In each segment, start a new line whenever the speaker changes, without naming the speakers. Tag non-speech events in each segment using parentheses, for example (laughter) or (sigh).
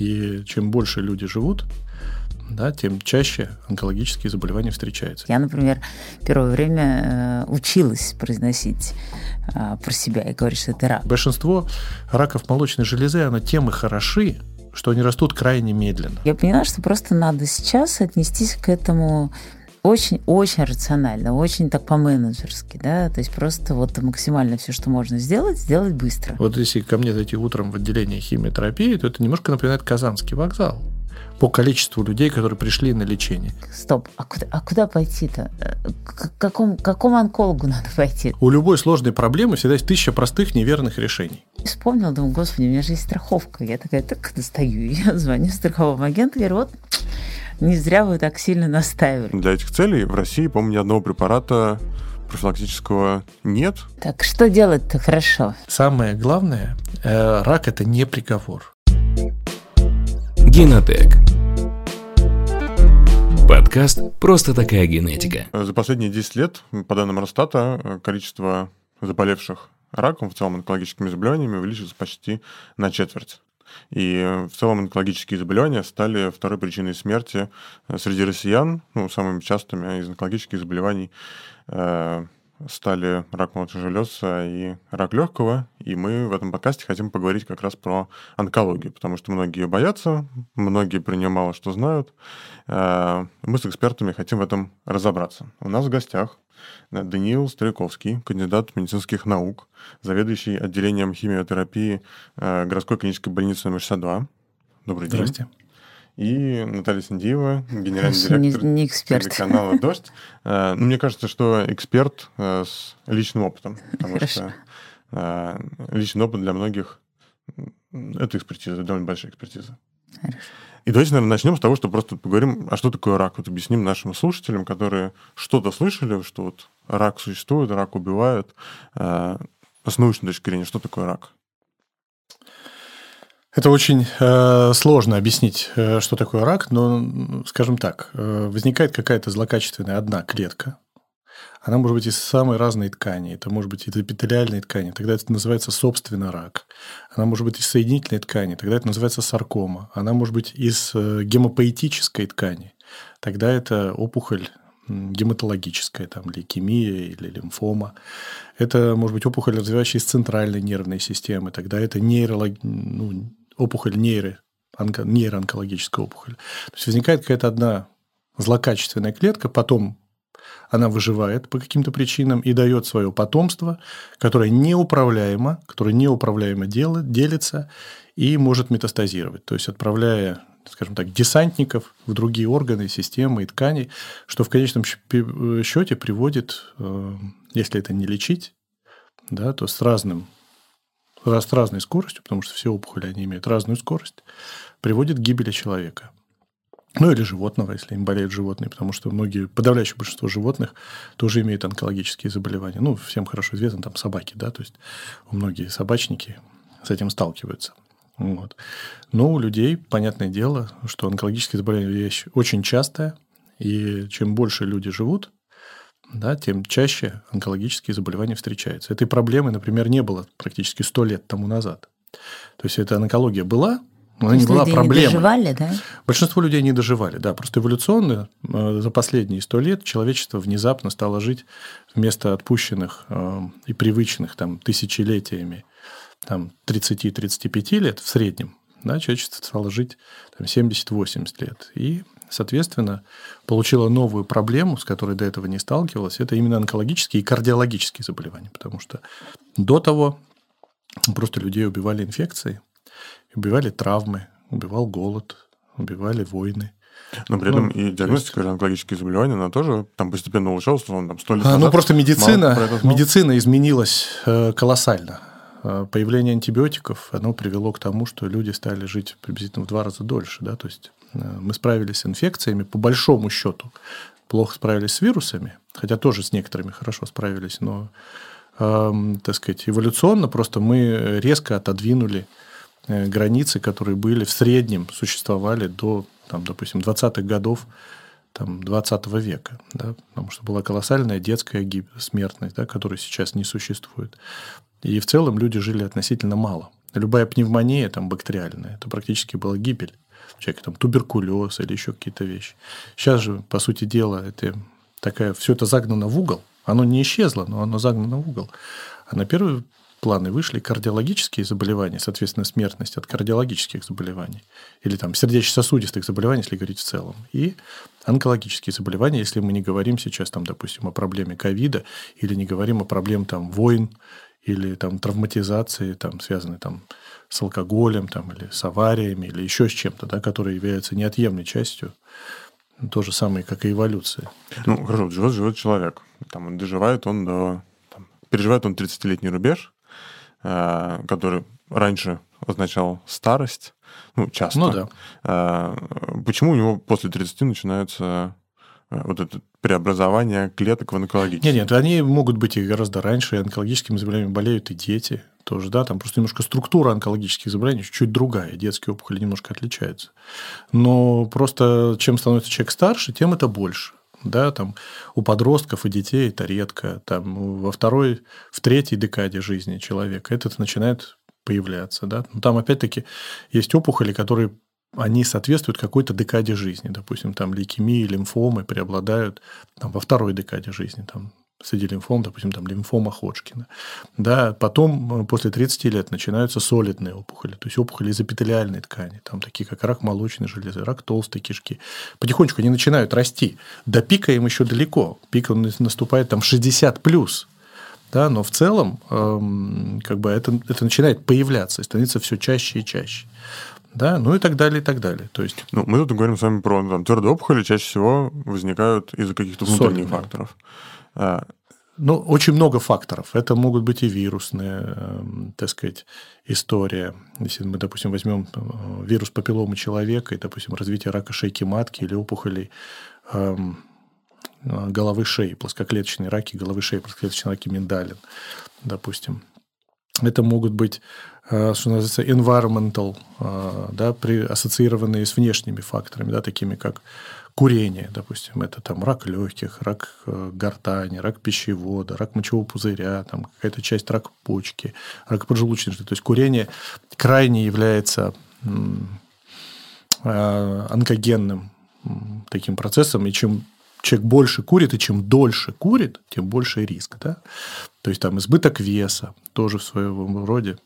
И чем больше люди живут, да, тем чаще онкологические заболевания встречаются.
Я, например, первое время э, училась произносить э, про себя и говорить, что это рак.
Большинство раков молочной железы, оно тем и хороши, что они растут крайне медленно.
Я поняла, что просто надо сейчас отнестись к этому очень-очень рационально, очень так по-менеджерски, да, то есть просто вот максимально все, что можно сделать, сделать быстро.
Вот если ко мне зайти утром в отделение химиотерапии, то это немножко напоминает Казанский вокзал по количеству людей, которые пришли на лечение.
Стоп, а куда, а куда пойти-то? К какому, какому онкологу (laughs) надо пойти?
У любой сложной проблемы всегда есть тысяча простых неверных решений.
Вспомнила, думаю, господи, у меня же есть страховка. Я такая, так достаю. (laughs) Я звоню страховому агенту, говорю, вот не зря вы так сильно настаивали.
Для этих целей в России, по-моему, ни одного препарата профилактического нет.
Так что делать-то хорошо?
Самое главное, э, рак это не приговор.
Генотек. Подкаст «Просто такая генетика».
За последние 10 лет, по данным Росстата, количество заболевших раком, в целом онкологическими заболеваниями, увеличилось почти на четверть. И в целом онкологические заболевания стали второй причиной смерти э, среди россиян, ну, самыми частыми из онкологических заболеваний э, стали рак молочных желез и рак легкого, и мы в этом подкасте хотим поговорить как раз про онкологию, потому что многие боятся, многие про нее мало что знают. Э, мы с экспертами хотим в этом разобраться. У нас в гостях Даниил Стариковский, кандидат медицинских наук, заведующий отделением химиотерапии э, городской клинической больницы номер 62. Добрый день.
Здрасте.
И Наталья Синдиева, генеральный директор
не, не эксперт.
телеканала «Дождь». Э, ну, мне кажется, что эксперт э, с личным опытом, потому
Хорошо.
что личный опыт для многих — это экспертиза, довольно большая экспертиза.
Хорошо.
И давайте, наверное, начнем с того, что просто поговорим, а что такое рак. Вот объясним нашим слушателям, которые что-то слышали, что вот рак существует, рак убивает. Э, с научной точки зрения, что такое рак?
Это очень э, сложно объяснить, э, что такое рак, но, скажем так, э, возникает какая-то злокачественная одна клетка. Она может быть из самой разной ткани. Это может быть из эпителиальной ткани. Тогда это называется собственно рак. Она может быть из соединительной ткани. Тогда это называется саркома. Она может быть из э, гемопоэтической ткани. Тогда это опухоль гематологическая, там, лейкемия или лимфома. Это может быть опухоль, развивающаяся из центральной нервной системы. Тогда это нейролог... ну, опухоль нейро... онко- нейроонкологическая опухоль. То есть возникает какая-то одна злокачественная клетка, потом она выживает по каким-то причинам и дает свое потомство, которое неуправляемо, которое неуправляемо делится и может метастазировать, то есть отправляя скажем так, десантников в другие органы, системы и ткани, что в конечном щ- счете приводит, э, если это не лечить, да, то с разным раз- с разной скоростью, потому что все опухоли, они имеют разную скорость, приводит к гибели человека. Ну, или животного, если им болеют животные, потому что многие, подавляющее большинство животных тоже имеют онкологические заболевания. Ну, всем хорошо известно, там собаки, да, то есть многие собачники с этим сталкиваются. Вот. Но у людей, понятное дело, что онкологические заболевания вещь очень частая, и чем больше люди живут, да, тем чаще онкологические заболевания встречаются. Этой проблемы, например, не было практически 100 лет тому назад. То есть эта онкология была, но она
То
не была
люди
проблемой.
не доживали, да?
Большинство людей не доживали, да. Просто эволюционно э, за последние сто лет человечество внезапно стало жить вместо отпущенных э, и привычных там тысячелетиями там 30-35 лет в среднем, да, человечество стало жить там, 70-80 лет. И, соответственно, получило новую проблему, с которой до этого не сталкивалось. Это именно онкологические и кардиологические заболевания. Потому что до того просто людей убивали инфекции, убивали травмы, убивал голод, убивали войны.
Но при
Ну,
этом и диагностика онкологических заболеваний, она тоже там постепенно улучшалась, условно, там сто лет
А,
назад.
Ну, просто медицина, медицина изменилась э, колоссально. Э, Появление антибиотиков, оно привело к тому, что люди стали жить приблизительно в два раза дольше. Да? То есть э, мы справились с инфекциями по большому счету. Плохо справились с вирусами, хотя тоже с некоторыми хорошо справились, но, эм, так сказать, эволюционно просто мы резко отодвинули э, границы, которые были в среднем, существовали до, там, допустим, 20-х годов там, 20 века, да, потому что была колоссальная детская смертность, да, которой сейчас не существует. И в целом люди жили относительно мало. Любая пневмония там бактериальная, это практически была гибель. Человек там туберкулез или еще какие-то вещи. Сейчас же, по сути дела, это такая, все это загнано в угол. Оно не исчезло, но оно загнано в угол. А на первый планы вышли кардиологические заболевания, соответственно, смертность от кардиологических заболеваний, или там сердечно-сосудистых заболеваний, если говорить в целом, и онкологические заболевания, если мы не говорим сейчас, там, допустим, о проблеме ковида, или не говорим о проблеме там, войн, или там, травматизации, там, связанной там, с алкоголем, там, или с авариями, или еще с чем-то, да, которые являются неотъемлемой частью то же самое, как и эволюция.
Ну, хорошо, живет, живет человек. Там, доживает он до... Там, переживает он 30-летний рубеж, который раньше означал старость, ну, часто.
Ну, да.
Э, почему у него после 30 начинается э, вот это преобразование клеток в онкологические?
Нет, нет, они могут быть и гораздо раньше, и онкологическими заболеваниями болеют и дети тоже, да, там просто немножко структура онкологических заболеваний чуть другая, детские опухоли немножко отличаются. Но просто чем становится человек старше, тем это больше да, там у подростков и детей это редко, там во второй, в третьей декаде жизни человека это начинает появляться, да, но там опять-таки есть опухоли, которые они соответствуют какой-то декаде жизни. Допустим, там лейкемии, лимфомы преобладают там, во второй декаде жизни, там, среди лимфом, допустим, там лимфома Ходжкина. Да, потом, э, после 30 лет, начинаются солидные опухоли, то есть опухоли из эпителиальной ткани, там такие как рак молочной железы, рак толстой кишки. Потихонечку они начинают расти. До пика им еще далеко. Пик он наступает там 60 плюс. Да, но в целом эм, как бы это, это начинает появляться и становиться все чаще и чаще. Да, ну и так далее, и так далее. То есть...
Ну, мы тут говорим с вами про там, твердые опухоли, чаще всего возникают из-за каких-то внутренних Солидные. факторов.
Ну, очень много факторов. Это могут быть и вирусные, эм, так сказать, история. Если мы, допустим, возьмем э, вирус папилломы человека и, допустим, развитие рака шейки матки или опухолей эм, головы шеи, плоскоклеточные раки головы шеи, плоскоклеточные раки миндалин, допустим. Это могут быть, э, что называется, environmental, э, да, при, ассоциированные с внешними факторами, да, такими как курение, допустим, это там рак легких, рак э, гортани, рак пищевода, рак мочевого пузыря, там какая-то часть рак почки, рак поджелудочной. То есть курение крайне является э, онкогенным таким процессом, и чем человек больше курит, и чем дольше курит, тем больше риск. Да? То есть там избыток веса тоже в своем роде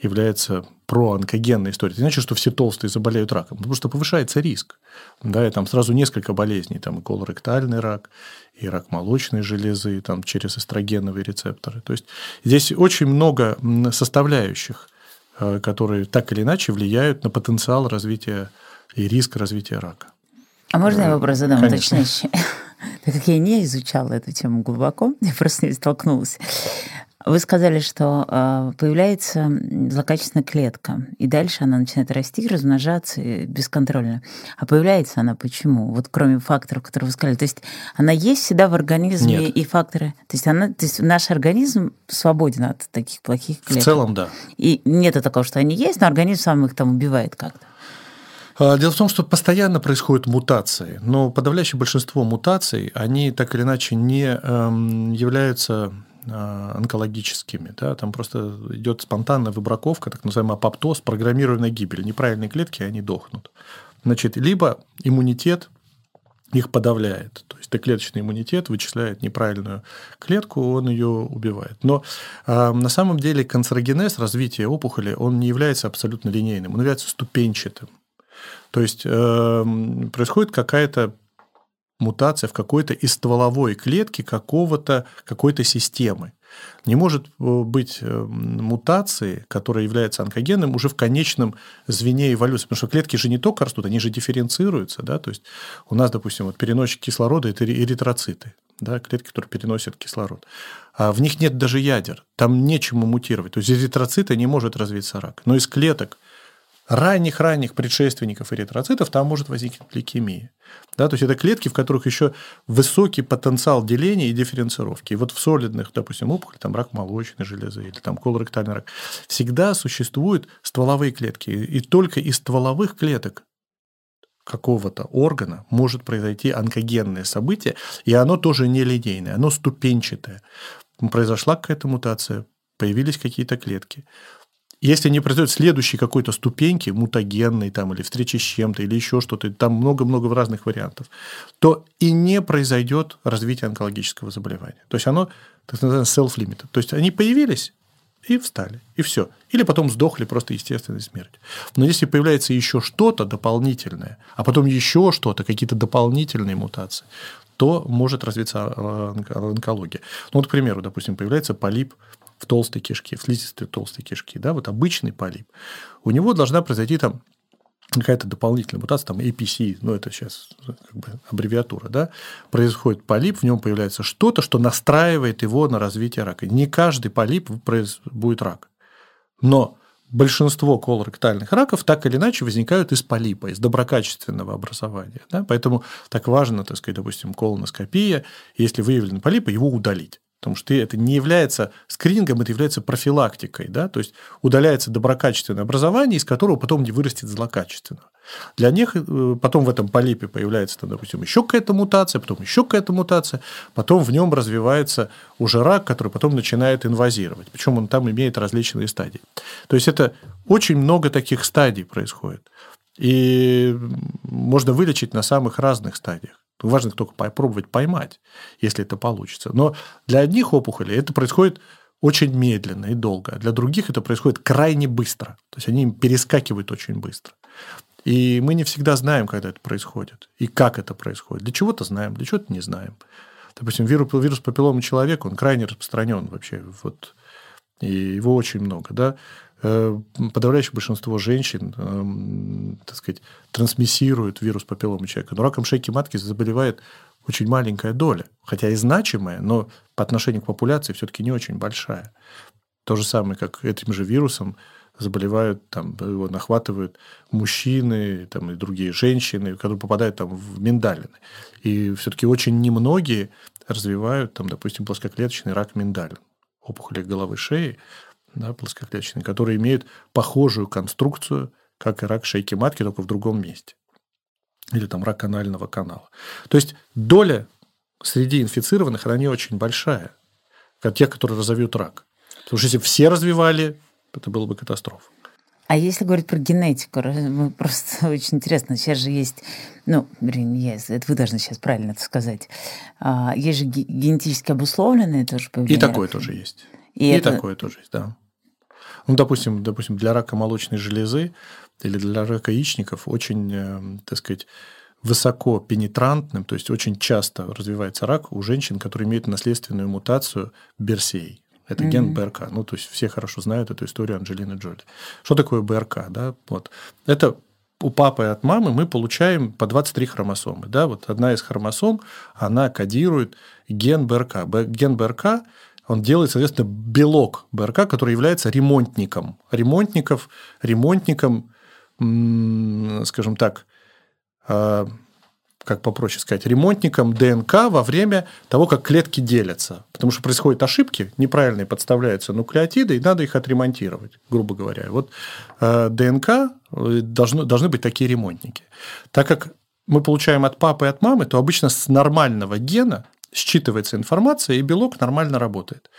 является проонкогенной историей. Это значит, что все толстые заболеют раком, потому что повышается риск. Да, и там сразу несколько болезней. Там и колоректальный рак, и рак молочной железы, там через эстрогеновые рецепторы. То есть здесь очень много составляющих, э, которые так или иначе влияют на потенциал развития и риск развития рака.
А можно я вопрос задам Конечно. уточняющий? (laughs) Так как я не изучала эту тему глубоко, (laughs) я просто не столкнулась. Вы сказали, что а, появляется злокачественная клетка, и дальше она начинает расти, размножаться бесконтрольно. А появляется она почему? Вот кроме факторов, которые вы сказали. То есть она есть всегда в организме
Нет.
и факторы. То есть, она, то есть наш организм свободен от таких плохих клеток.
В целом, да.
И нет такого, что они есть, но организм сам их там убивает как-то.
А, дело в том, что постоянно происходят мутации, но подавляющее большинство мутаций, они так или иначе не эм, являются а, онкологическими. Да? Там просто идет спонтанная выбраковка, так называемый апоптоз, программированная гибель. Неправильные клетки, они дохнут. Значит, либо иммунитет их подавляет. То есть Т-клеточный иммунитет вычисляет неправильную клетку, он ее убивает. Но э, на самом деле канцерогенез, развитие опухоли, он не является абсолютно линейным, он является ступенчатым. То есть э, происходит какая-то мутация в какой-то из стволовой клетки какого-то, какой-то системы. Не может э, быть э, мутации, которая является онкогенным, уже в конечном звене эволюции. Потому что клетки же не только растут, они же дифференцируются. Да? То есть у нас, допустим, вот переносчик кислорода – это эритроциты, да? клетки, которые переносят кислород. А в них нет даже ядер, там нечему мутировать. То есть эритроциты не может развиться рак. Но из клеток – ранних-ранних предшественников эритроцитов, там может возникнуть лейкемия. Да, то есть это клетки, в которых еще высокий потенциал деления и дифференцировки. И вот в солидных, допустим, опухолях, там рак молочной железы или там колоректальный рак, всегда существуют стволовые клетки. И только из стволовых клеток какого-то органа может произойти онкогенное событие, и оно тоже не линейное, оно ступенчатое. Произошла какая-то мутация, появились какие-то клетки. Если не произойдет следующей какой-то ступеньки, мутагенной там, или встречи с чем-то, или еще что-то, там много-много разных вариантов, то и не произойдет развитие онкологического заболевания. То есть оно, так называемое, self-limited. То есть они появились, и встали, и все. Или потом сдохли просто естественной смертью. Но если появляется еще что-то дополнительное, а потом еще что-то, какие-то дополнительные мутации, то может развиться а, онкология. Ну, вот, к примеру, допустим, появляется полип в толстой кишке, в слизистой толстой кишке, да, вот обычный полип, у него должна произойти там какая-то дополнительная мутация, там APC, ну, это сейчас как бы аббревиатура, да, происходит полип, в нем появляется что-то, что настраивает его на развитие рака. Не каждый полип будет рак. Но большинство колоректальных раков так или иначе возникают из полипа, из доброкачественного образования. Да? Поэтому так важно, так сказать, допустим, колоноскопия, если выявлен полип, его удалить. Потому что это не является скринингом, это является профилактикой. Да? То есть удаляется доброкачественное образование, из которого потом не вырастет злокачественного. Для них э, потом в этом полипе появляется, там, допустим, еще какая-то мутация, потом еще какая-то мутация, потом в нем развивается уже рак, который потом начинает инвазировать. Причем он там имеет различные стадии. То есть это очень много таких стадий происходит. И можно вылечить на самых разных стадиях. Важно только попробовать поймать, если это получится. Но для одних опухолей это происходит очень медленно и долго, а для других это происходит крайне быстро. То есть они перескакивают очень быстро. И мы не всегда знаем, когда это происходит, и как это происходит. Для чего-то знаем, для чего-то не знаем. Допустим, вирус, вирус папиллома человека, он крайне распространен вообще. Вот, и его очень много. Да? Э, подавляющее большинство женщин, эм, так сказать, трансмиссируют вирус папиллома человека. Но раком шейки матки заболевает очень маленькая доля, хотя и значимая, но по отношению к популяции все-таки не очень большая. То же самое, как этим же вирусом заболевают, там, его нахватывают мужчины там, и другие женщины, которые попадают там, в миндалины. И все-таки очень немногие развивают, там, допустим, плоскоклеточный рак миндалин, опухоли головы шеи, да, плоскоклеточные, которые имеют похожую конструкцию, как и рак шейки матки, только в другом месте. Или там рак анального канала. То есть доля среди инфицированных, она не очень большая, как тех, которые разовьют рак. Потому что если все развивали, это было бы катастрофа.
А если говорить про генетику, просто (laughs) очень интересно, сейчас же есть, ну, вернее, это вы должны сейчас правильно это сказать, а, есть же генетически обусловленные тоже
появления. И такое тоже есть. И, и это... такое тоже есть, да. Ну, допустим, допустим, для рака молочной железы или для рака яичников очень, э, так сказать, высоко пенетрантным, то есть очень часто развивается рак у женщин, которые имеют наследственную мутацию Берсей. Это mm-hmm. ген БРК. Ну, то есть все хорошо знают эту историю Анджелины Джоли. Что такое БРК? Да? Вот. Это у папы и от мамы мы получаем по 23 хромосомы. Да? Вот одна из хромосом, она кодирует ген БРК. Ген БРК он делает, соответственно, белок БРК, который является ремонтником. Ремонтников, ремонтником, скажем так, а, как попроще сказать, ремонтником ДНК во время того, как клетки делятся. Потому что происходят ошибки, неправильные подставляются нуклеотиды, и надо их отремонтировать, грубо говоря. Вот а, ДНК э, должны, должны быть такие ремонтники. Так как мы получаем от папы и от мамы, то обычно с нормального гена считывается информация, и белок нормально работает.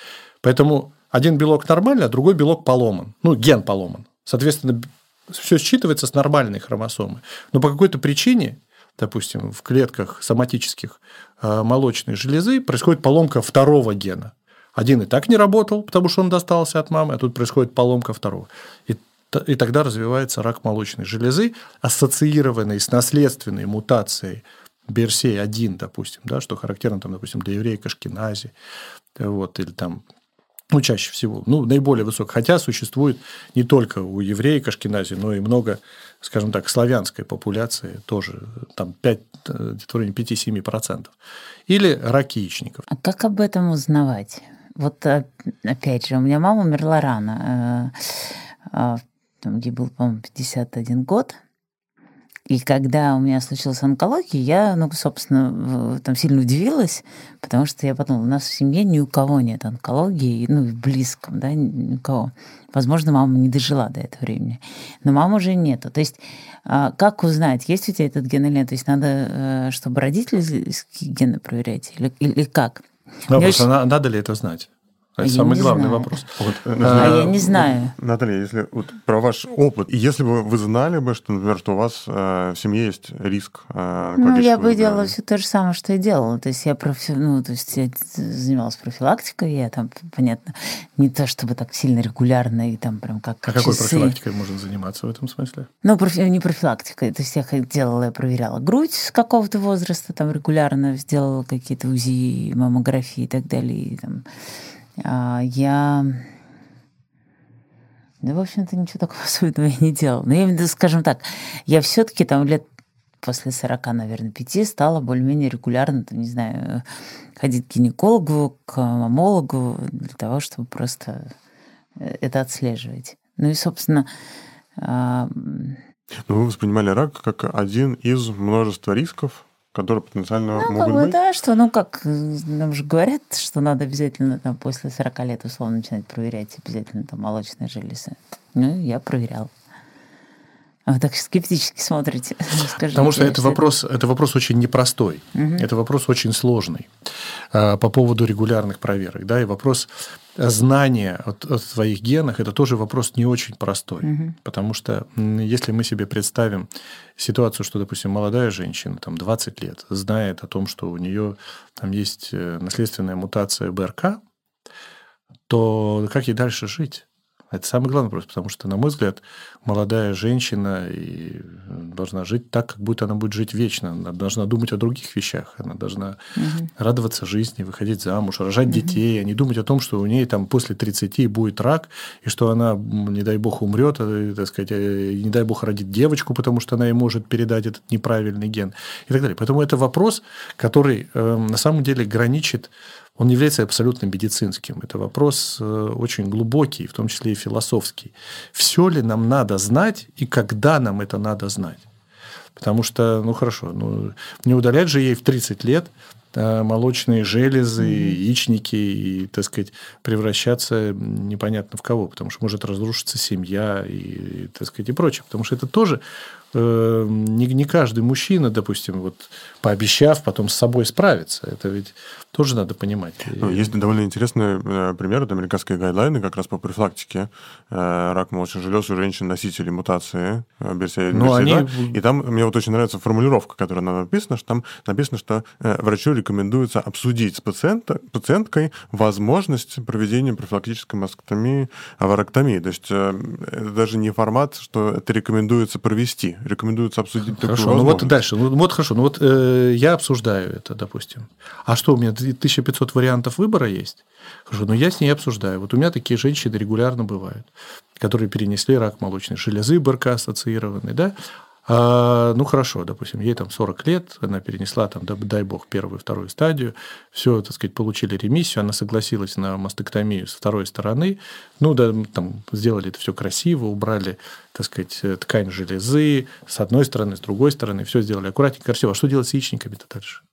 Поэтому один белок нормальный, а другой белок поломан. Ну, ген поломан. Соответственно, все считывается с нормальной хромосомы. Но по какой-то причине, допустим, в клетках соматических э, молочной железы происходит поломка второго гена. Один и так не работал, потому что он достался от мамы, а тут происходит поломка второго. И и тогда развивается рак молочной железы, ассоциированный с наследственной мутацией Берсей-1, допустим, да, что характерно, там, допустим, для еврея Кашкинази, вот, или там ну, чаще всего, ну, наиболее высок. Хотя существует не только у евреев Кашкинази, но и много, скажем так, славянской популяции, тоже там 5, где-то в районе 5-7%. Или рак яичников.
А как об этом узнавать? Вот опять же, у меня мама умерла рано, э, э, там, ей был, по-моему, 51 год, и когда у меня случилась онкология, я, ну, собственно, там сильно удивилась, потому что я подумала, у нас в семье ни у кого нет онкологии, ну, в близком, да, ни у кого. Возможно, мама не дожила до этого времени. Но мамы уже нету. То есть а, как узнать, есть у тебя этот ген или нет? То есть надо, э, чтобы родители гены проверять? Или, или как?
Да, просто очень... надо ли это знать? Это я самый главный знаю. вопрос. Вот,
а, а я не знаю.
Наталья, если вот про ваш опыт, если бы вы знали бы, что, например, что у вас э, в семье есть риск
э, Ну, я бы делала все то же самое, что и делала. То есть я профи... ну, то есть я занималась профилактикой, я там, понятно, не то чтобы так сильно регулярно и там прям как
А часы. какой профилактикой можно заниматься в этом смысле?
Ну, профи... не профилактикой. То есть я делала, я проверяла грудь с какого-то возраста, там регулярно сделала какие-то УЗИ, маммографии и так далее. И, там, я... Да, в общем-то, ничего такого (laughs) особенного я не делала. Но я, скажем так, я все-таки там лет после 40, наверное, 5 стала более-менее регулярно, там, не знаю, ходить к гинекологу, к мамологу для того, чтобы просто э, это отслеживать. Ну и, собственно...
А, Но вы воспринимали рак как один из множества рисков, которые потенциально
ну,
могут
как бы,
быть?
Да, что, ну как, нам же говорят, что надо обязательно там после 40 лет условно начинать проверять обязательно там молочные железы. Ну, я проверял. А вы так скептически смотрите. (laughs)
Скажите, Потому что это вопрос, это вопрос очень непростой. Угу. Это вопрос очень сложный а, по поводу регулярных проверок. Да, и вопрос знания о, о своих генах – это тоже вопрос не очень простой. Угу. Потому что если мы себе представим ситуацию, что, допустим, молодая женщина, там, 20 лет, знает о том, что у нее там есть э, наследственная мутация БРК, то как ей дальше жить? Это самый главный вопрос, потому что, на мой взгляд, молодая женщина и должна жить так, как будто она будет жить вечно. Она должна думать о других вещах. Она должна угу. радоваться жизни, выходить замуж, рожать угу. детей, а не думать о том, что у нее там после 30 будет рак, и что она, не дай бог, умрет, а, так сказать, э, не дай бог родит девочку, потому что она ей может передать этот неправильный ген и так далее. Поэтому это вопрос, который э, на самом деле граничит он не является абсолютно медицинским. Это вопрос э, очень глубокий, в том числе и философский. Все ли нам надо знать и когда нам это надо знать? Потому что, ну хорошо, ну, не удалять же ей в 30 лет э, молочные железы, яичники и, так сказать, превращаться непонятно в кого, потому что может разрушиться семья и, так сказать, и прочее. Потому что это тоже э, не, не каждый мужчина, допустим, вот пообещав, потом с собой справится. Это ведь тоже надо понимать.
Ну, есть довольно интересный э, пример. Это американские гайдлайны как раз по профилактике э, рака молочных желез у женщин-носителей мутации э, BRCA2. Ну, они... И там мне вот очень нравится формулировка, которая написана, что там написано, что врачу рекомендуется обсудить с пациента, пациенткой возможность проведения профилактической мастектомии, аварактомии. То есть это даже не формат, что это рекомендуется провести, рекомендуется обсудить
хорошо,
такую
ну вот дальше. Ну, вот хорошо, ну вот э, я обсуждаю это, допустим. А что у меня 1500 вариантов выбора есть. Хорошо, но я с ней обсуждаю. Вот у меня такие женщины регулярно бывают, которые перенесли рак молочной железы, БРК ассоциированный, да, а, ну, хорошо, допустим, ей там 40 лет, она перенесла, там, дай бог, первую, вторую стадию, все, так сказать, получили ремиссию, она согласилась на мастектомию с второй стороны, ну, да, там, сделали это все красиво, убрали, так сказать, ткань железы с одной стороны, с другой стороны, все сделали аккуратненько, красиво. А что делать с яичниками-то дальше?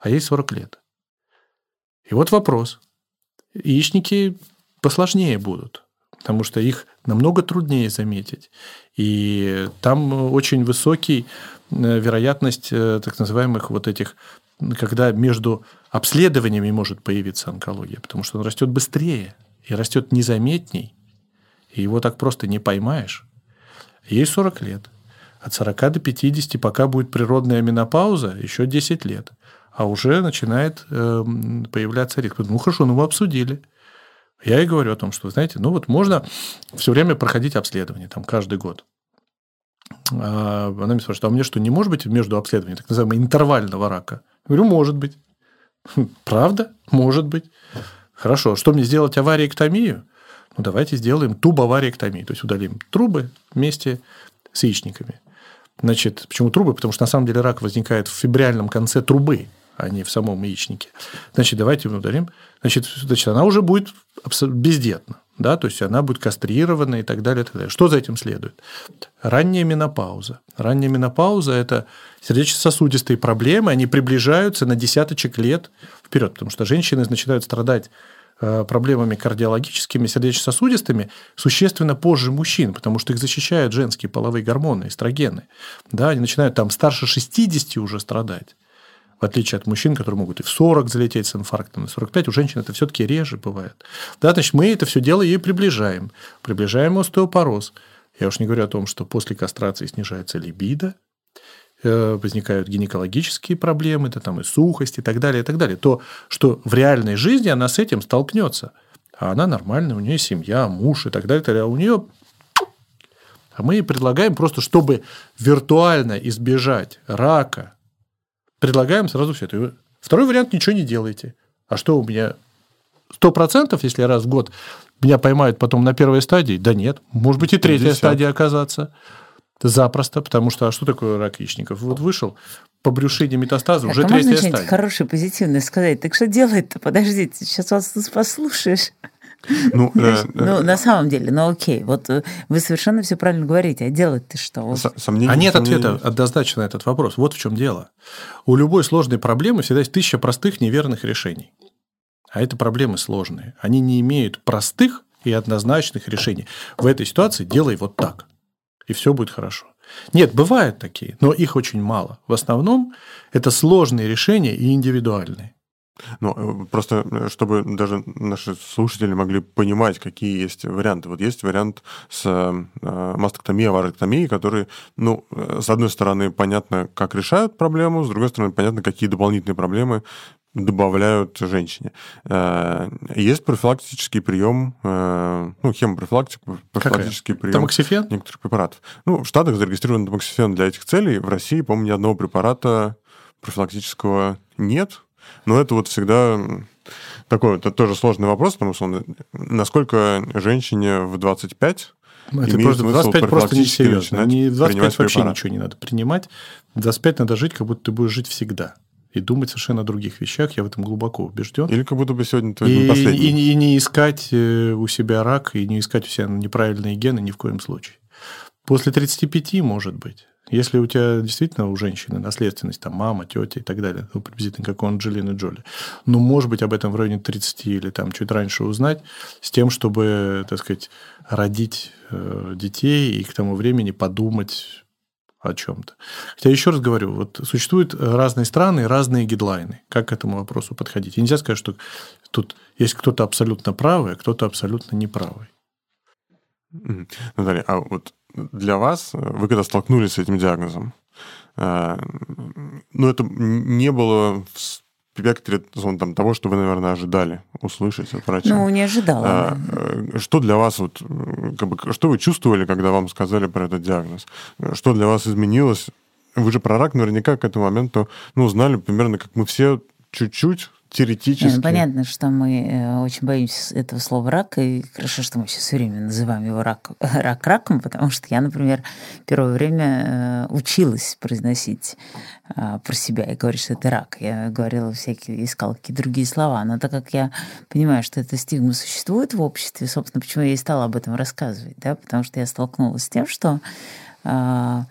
А ей 40 лет. И вот вопрос. Яичники посложнее будут, потому что их намного труднее заметить. И там очень высокий э, вероятность э, так называемых вот этих, когда между обследованиями может появиться онкология, потому что он растет быстрее и растет незаметней, и его так просто не поймаешь. Ей 40 лет. От 40 до 50, пока будет природная менопауза, еще 10 лет а уже начинает э, появляться риск. Ну хорошо, ну мы обсудили. Я и говорю о том, что, знаете, ну вот можно все время проходить обследование, там, каждый год. А она меня спрашивает, а меня что, не может быть между обследованием так называемого интервального рака? Я говорю, может быть. Правда? Может быть. Хорошо, что мне сделать авариэктомию? Ну, давайте сделаем тубовариэктомию. То есть, удалим трубы вместе с яичниками. Значит, почему трубы? Потому что на самом деле рак возникает в фибриальном конце трубы а не в самом яичнике. Значит, давайте удалим. Значит, значит она уже будет бездетна. Да, то есть она будет кастрирована и так далее, и так далее. Что за этим следует? Ранняя менопауза. Ранняя менопауза – это сердечно-сосудистые проблемы, они приближаются на десяточек лет вперед, потому что женщины начинают страдать э, проблемами кардиологическими, сердечно-сосудистыми существенно позже мужчин, потому что их защищают женские половые гормоны, эстрогены. Да, они начинают там старше 60 уже страдать. В отличие от мужчин, которые могут и в 40 залететь с инфарктом, и в 45, у женщин это все-таки реже бывает. Да, значит, мы это все дело ей приближаем. Приближаем остеопороз. Я уж не говорю о том, что после кастрации снижается либидо, э, возникают гинекологические проблемы, это там и сухость и так далее, и так далее. То, что в реальной жизни она с этим столкнется. А она нормальная, у нее семья, муж и так далее, и так далее. А у нее а мы предлагаем просто, чтобы виртуально избежать рака, предлагаем сразу все это. Второй вариант – ничего не делайте. А что у меня? Сто процентов, если раз в год меня поймают потом на первой стадии? Да нет. Может быть, и третья 50. стадия оказаться. Запросто, потому что а что такое рак яичников? Вот вышел, по брюшине метастаза, уже а третья стадия.
хороший, позитивный сказать? Так что делать-то? Подождите, сейчас вас послушаешь. Ну, (laughs) э, ну, на самом деле, ну окей, вот э, вы совершенно все правильно говорите, а делать-то что?
А нет ответа однозначно на этот вопрос. Вот в чем дело. У любой сложной проблемы всегда есть тысяча простых неверных решений. А это проблемы сложные. Они не имеют простых и однозначных решений. В этой ситуации делай вот так, и все будет хорошо. Нет, бывают такие, но их очень мало. В основном это сложные решения и индивидуальные.
Ну, э, просто, э, чтобы даже наши слушатели могли понимать, какие есть варианты. Вот есть вариант с э, мастектомией, авароктомией, которые, ну, с одной стороны, понятно, как решают проблему, с другой стороны, понятно, какие дополнительные проблемы добавляют женщине. Есть профилактический прием, ну, хемопрофилактик, профилактический
Какая? прием Тамоксифен?
некоторых препаратов. Ну, в Штатах зарегистрирован тамоксифен для этих целей. В России, по-моему, ни одного препарата профилактического нет. Но это вот всегда такой это тоже сложный вопрос, потому что он, насколько женщине в 25 это
просто 25 просто не серьезно. Не в 25 вообще препарат. ничего не надо принимать. В 25 надо жить, как будто ты будешь жить всегда. И думать совершенно о других вещах. Я в этом глубоко убежден.
Или как будто бы сегодня твой
и, последний. И, и не искать э, у себя рак, и не искать у себя неправильные гены ни в коем случае. После 35, может быть. Если у тебя действительно у женщины наследственность, там мама, тетя и так далее, ну, приблизительно как у Анджелины Джоли, ну, может быть, об этом в районе 30 или там чуть раньше узнать, с тем, чтобы, так сказать, родить э, детей и к тому времени подумать о чем-то. Хотя еще раз говорю, вот существуют разные страны разные гидлайны, как к этому вопросу подходить. И нельзя сказать, что тут есть кто-то абсолютно правый, а кто-то абсолютно неправый.
Наталья, а вот для вас, вы когда столкнулись с этим диагнозом, э, ну, это не было в спектре там, того, что вы, наверное, ожидали услышать от врача.
Ну, не ожидала. А,
э, что для вас, вот, как бы, что вы чувствовали, когда вам сказали про этот диагноз? Что для вас изменилось? Вы же про рак наверняка к этому моменту, ну, знали примерно, как мы все, чуть-чуть, теоретически.
Ну, понятно, что мы э, очень боимся этого слова рак, и хорошо, что мы сейчас все время называем его рак, (laughs) рак раком, потому что я, например, первое время э, училась произносить а, про себя и говорить, что это рак. Я говорила всякие, искала какие-то другие слова. Но так как я понимаю, что эта стигма существует в обществе, собственно, почему я и стала об этом рассказывать, да, потому что я столкнулась с тем, что а,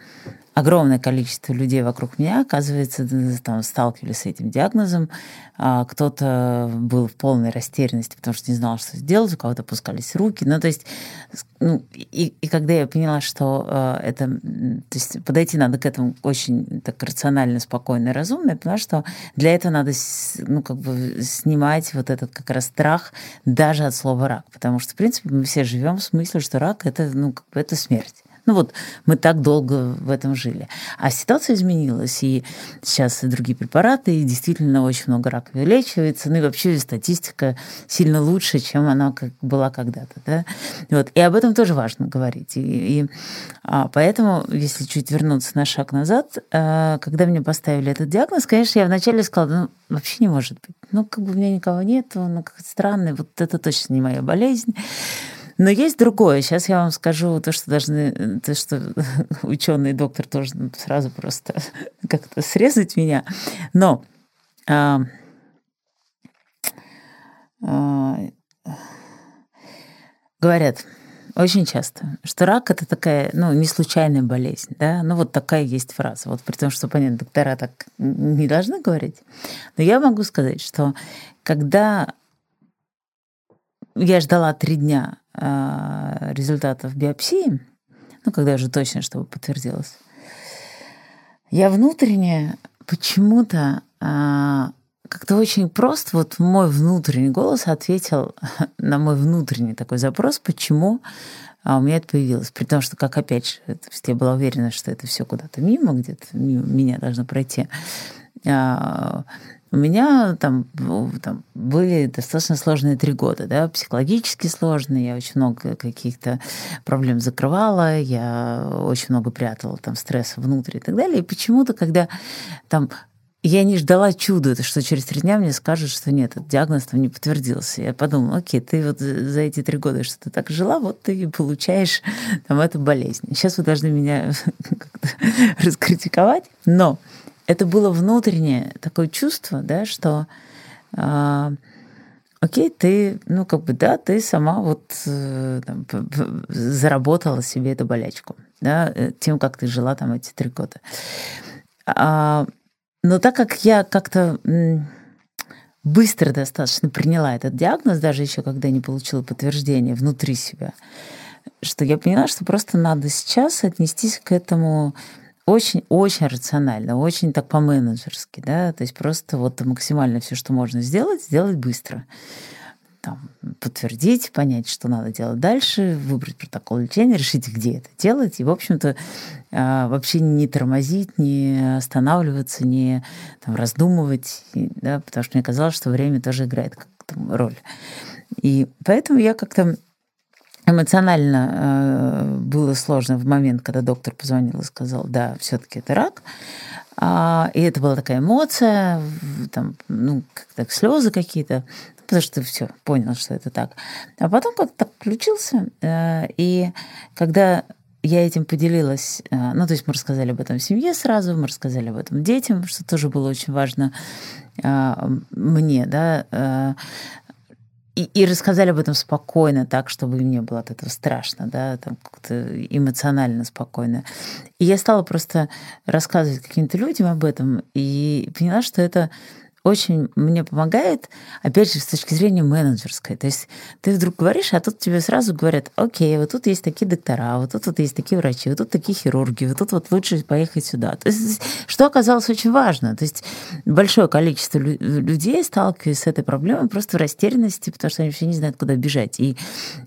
огромное количество людей вокруг меня, оказывается, там, сталкивались с этим диагнозом. А кто-то был в полной растерянности, потому что не знал, что сделать, у кого-то опускались руки. Ну, то есть, ну, и, и когда я поняла, что э, это, то есть подойти надо к этому очень так рационально, спокойно и разумно, я поняла, что для этого надо, ну, как бы снимать вот этот как раз страх даже от слова рак, потому что, в принципе, мы все живем в смысле, что рак это, ну, как бы это смерть. Ну вот мы так долго в этом жили. А ситуация изменилась, и сейчас и другие препараты, и действительно очень много рака вылечивается, ну и вообще статистика сильно лучше, чем она как была когда-то. Да? Вот. И об этом тоже важно говорить. И, и а, поэтому, если чуть вернуться на шаг назад, а, когда мне поставили этот диагноз, конечно, я вначале сказала, ну, вообще не может быть. Ну, как бы у меня никого нет, ну, как странный, вот это точно не моя болезнь. Но есть другое. Сейчас я вам скажу то, что должны, то, что (laughs) ученый доктор должен сразу просто (laughs) как-то срезать меня. Но а, а, говорят очень часто, что рак это такая, ну, не случайная болезнь, да, ну, вот такая есть фраза. Вот при том, что, понятно, доктора так не должны говорить. Но я могу сказать, что когда я ждала три дня результатов биопсии, ну, когда уже точно, чтобы подтвердилось, я внутренне почему-то а, как-то очень просто вот мой внутренний голос ответил (laughs) на мой внутренний такой запрос, почему а у меня это появилось. При том, что, как опять же, я была уверена, что это все куда-то мимо, где-то мимо меня должно пройти. У меня там, там были достаточно сложные три года, да, психологически сложные, я очень много каких-то проблем закрывала, я очень много прятала там стресса внутрь и так далее. И почему-то, когда там я не ждала чуда, что через три дня мне скажут, что нет, этот диагноз там не подтвердился. Я подумала, окей, ты вот за эти три года, что ты так жила, вот ты и получаешь там эту болезнь. Сейчас вы должны меня (laughs) (laughs) раскритиковать, но это было внутреннее такое чувство, да, что э, окей, ты, ну, как бы, да, ты сама вот э, там, заработала себе эту болячку, да, э, тем, как ты жила там эти три года. А, но так как я как-то быстро достаточно приняла этот диагноз, даже еще когда не получила подтверждения внутри себя, что я поняла, что просто надо сейчас отнестись к этому очень-очень рационально, очень так по-менеджерски, да, то есть просто вот максимально все, что можно сделать, сделать быстро. Там, подтвердить, понять, что надо делать дальше, выбрать протокол лечения, решить, где это делать, и, в общем-то, а, вообще не тормозить, не останавливаться, не там, раздумывать, да, потому что мне казалось, что время тоже играет роль. И поэтому я как-то эмоционально э, было сложно в момент, когда доктор позвонил и сказал, да, все-таки это рак. А, и это была такая эмоция, там, ну, как так, слезы какие-то, потому что все, понял, что это так. А потом как-то включился, э, и когда я этим поделилась, э, ну, то есть мы рассказали об этом семье сразу, мы рассказали об этом детям, что тоже было очень важно мне, да, и, и рассказали об этом спокойно, так, чтобы им не было от этого страшно, да, там как-то эмоционально спокойно. И я стала просто рассказывать каким-то людям об этом и поняла, что это очень мне помогает, опять же, с точки зрения менеджерской. То есть ты вдруг говоришь, а тут тебе сразу говорят, окей, вот тут есть такие доктора, вот тут вот есть такие врачи, вот тут такие хирурги, вот тут вот лучше поехать сюда. То есть, что оказалось очень важно. То есть большое количество людей сталкиваются с этой проблемой просто в растерянности, потому что они вообще не знают, куда бежать. И,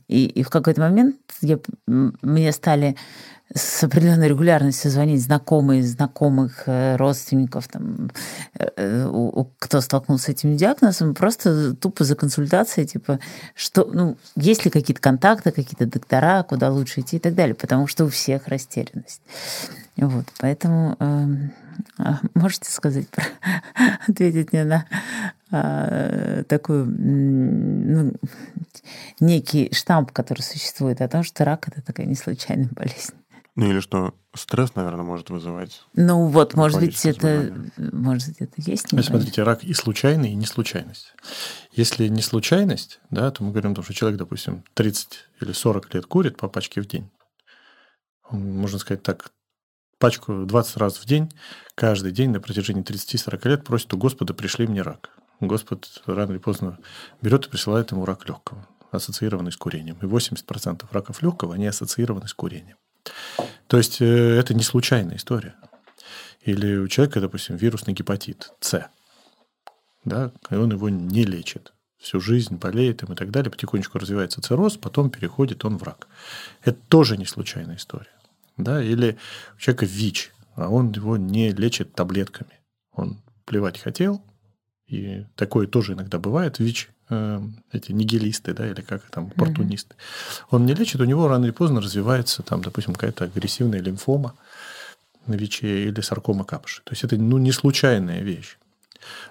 и, и в какой-то момент я, мне стали с определенной регулярностью звонить знакомые, знакомых, э, родственников, там, э, э, кто столкнулся с этим диагнозом, просто тупо за консультацией, типа, что, ну, есть ли какие-то контакты, какие-то доктора, куда лучше идти и так далее, потому что у всех растерянность. Вот, поэтому э, можете сказать, (laughs) ответить мне на э, такой ну, некий штамп, который существует о том, что рак это такая неслучайная болезнь.
Ну или что стресс, наверное, может вызывать.
Ну вот, может быть, это, может быть, это есть.
Ну, смотрите, рак и случайный, и не случайность. Если не случайность, да, то мы говорим что человек, допустим, 30 или 40 лет курит по пачке в день. Он, можно сказать так, пачку 20 раз в день, каждый день на протяжении 30-40 лет просит у Господа, пришли мне рак. Господь рано или поздно берет и присылает ему рак легкого, ассоциированный с курением. И 80% раков легкого, они ассоциированы с курением. То есть э, это не случайная история. Или у человека, допустим, вирусный гепатит С, да, и он его не лечит. Всю жизнь болеет им и так далее, потихонечку развивается цирроз, потом переходит он в рак. Это тоже не случайная история. Да? Или у человека ВИЧ, а он его не лечит таблетками. Он плевать хотел, и такое тоже иногда бывает. ВИЧ э, эти нигилисты, да, или как там, оппортунисты. Mm-hmm. Он не лечит, у него рано или поздно развивается, там, допустим, какая-то агрессивная лимфома на ВИЧе или саркома капши. То есть это ну, не случайная вещь.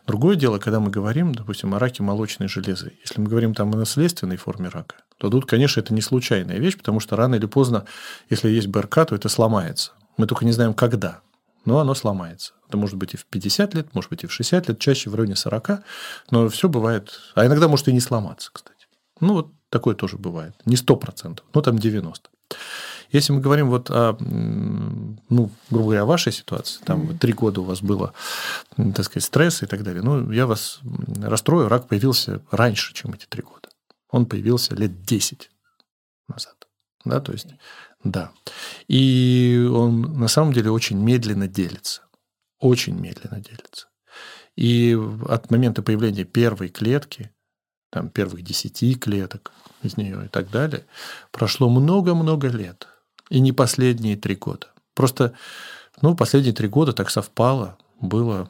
Другое дело, когда мы говорим, допустим, о раке молочной железы. Если мы говорим там о наследственной форме рака, то тут, конечно, это не случайная вещь, потому что рано или поздно, если есть БРК, то это сломается. Мы только не знаем, когда но оно сломается. Это может быть и в 50 лет, может быть и в 60 лет, чаще в районе 40, но все бывает. А иногда может и не сломаться, кстати. Ну, вот такое тоже бывает. Не 100%, но там 90%. Если мы говорим вот о, ну, грубо говоря, о вашей ситуации, там три года у вас было, так сказать, стресс и так далее, ну, я вас расстрою, рак появился раньше, чем эти три года. Он появился лет 10 назад. Да, то есть да. И он на самом деле очень медленно делится. Очень медленно делится. И от момента появления первой клетки, там, первых десяти клеток из нее и так далее, прошло много-много лет. И не последние три года. Просто, ну, последние три года так совпало, было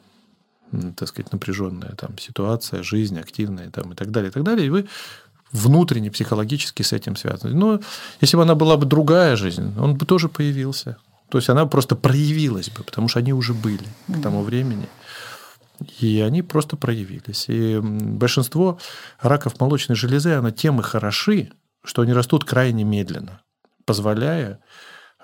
так сказать, напряженная там ситуация, жизнь активная там, и так далее, и так далее, и вы внутренне, психологически с этим связаны. Но если бы она была бы другая жизнь, он бы тоже появился. То есть она просто проявилась бы, потому что они уже были к тому времени. И они просто проявились. И большинство раков молочной железы, она тем и хороши, что они растут крайне медленно, позволяя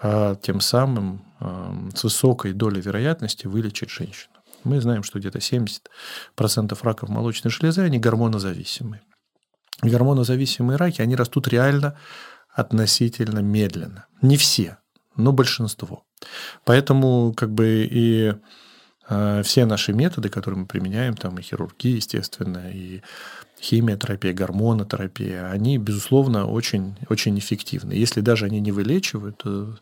а, тем самым а, с высокой долей вероятности вылечить женщину. Мы знаем, что где-то 70% раков молочной железы, они гормонозависимые. Гормонозависимые раки, они растут реально относительно медленно. Не все, но большинство. Поэтому как бы и э, все наши методы, которые мы применяем, там и хирургия, естественно, и химиотерапия, гормонотерапия, они, безусловно, очень, очень эффективны. Если даже они не вылечивают, то,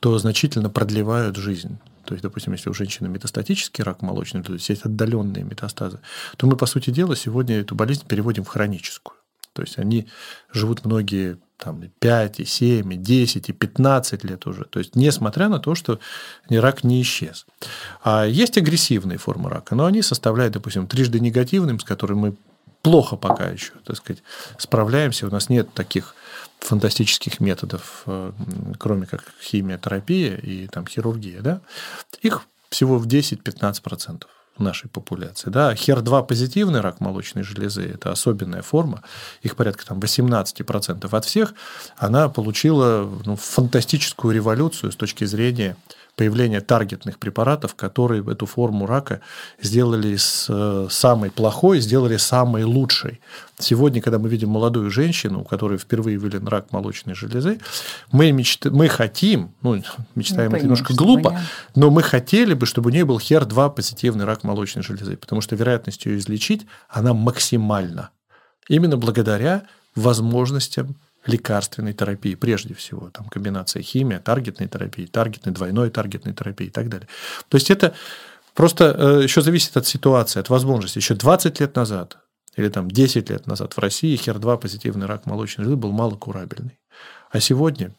то значительно продлевают жизнь. То есть, допустим, если у женщины метастатический рак молочный, то есть есть отдаленные метастазы, то мы, по сути дела, сегодня эту болезнь переводим в хроническую. То есть они живут многие там, 5, и 7, и 10, и 15 лет уже. То есть, несмотря на то, что рак не исчез. А есть агрессивные формы рака, но они составляют, допустим, трижды негативным, с которым мы плохо пока еще, так сказать, справляемся. У нас нет таких фантастических методов, э, кроме как химиотерапия и там, хирургия. Да? Их всего в 10-15% в нашей популяции. Да? HER2 позитивный рак молочной железы – это особенная форма, их порядка там, 18% от всех, она получила ну, фантастическую революцию с точки зрения появление таргетных препаратов, которые эту форму рака сделали с э, самой плохой, сделали самой лучшей. Сегодня, когда мы видим молодую женщину, у которой впервые выявлен рак молочной железы, мы, мечт... мы хотим, ну, мечтаем ну, это немножко глупо, понятно. но мы хотели бы, чтобы у нее был HER2 позитивный рак молочной железы, потому что вероятность ее излечить, она максимальна. Именно благодаря возможностям лекарственной терапии, прежде всего, там комбинация химия, таргетной терапии, таргетной, двойной таргетной терапии и так далее. То есть это просто э, еще зависит от ситуации, от возможности. Еще 20 лет назад или там 10 лет назад в России HER2 позитивный рак молочной железы был малокурабельный. А сегодня,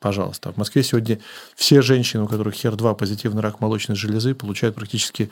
пожалуйста, в Москве сегодня все женщины, у которых HER2 позитивный рак молочной железы, получают практически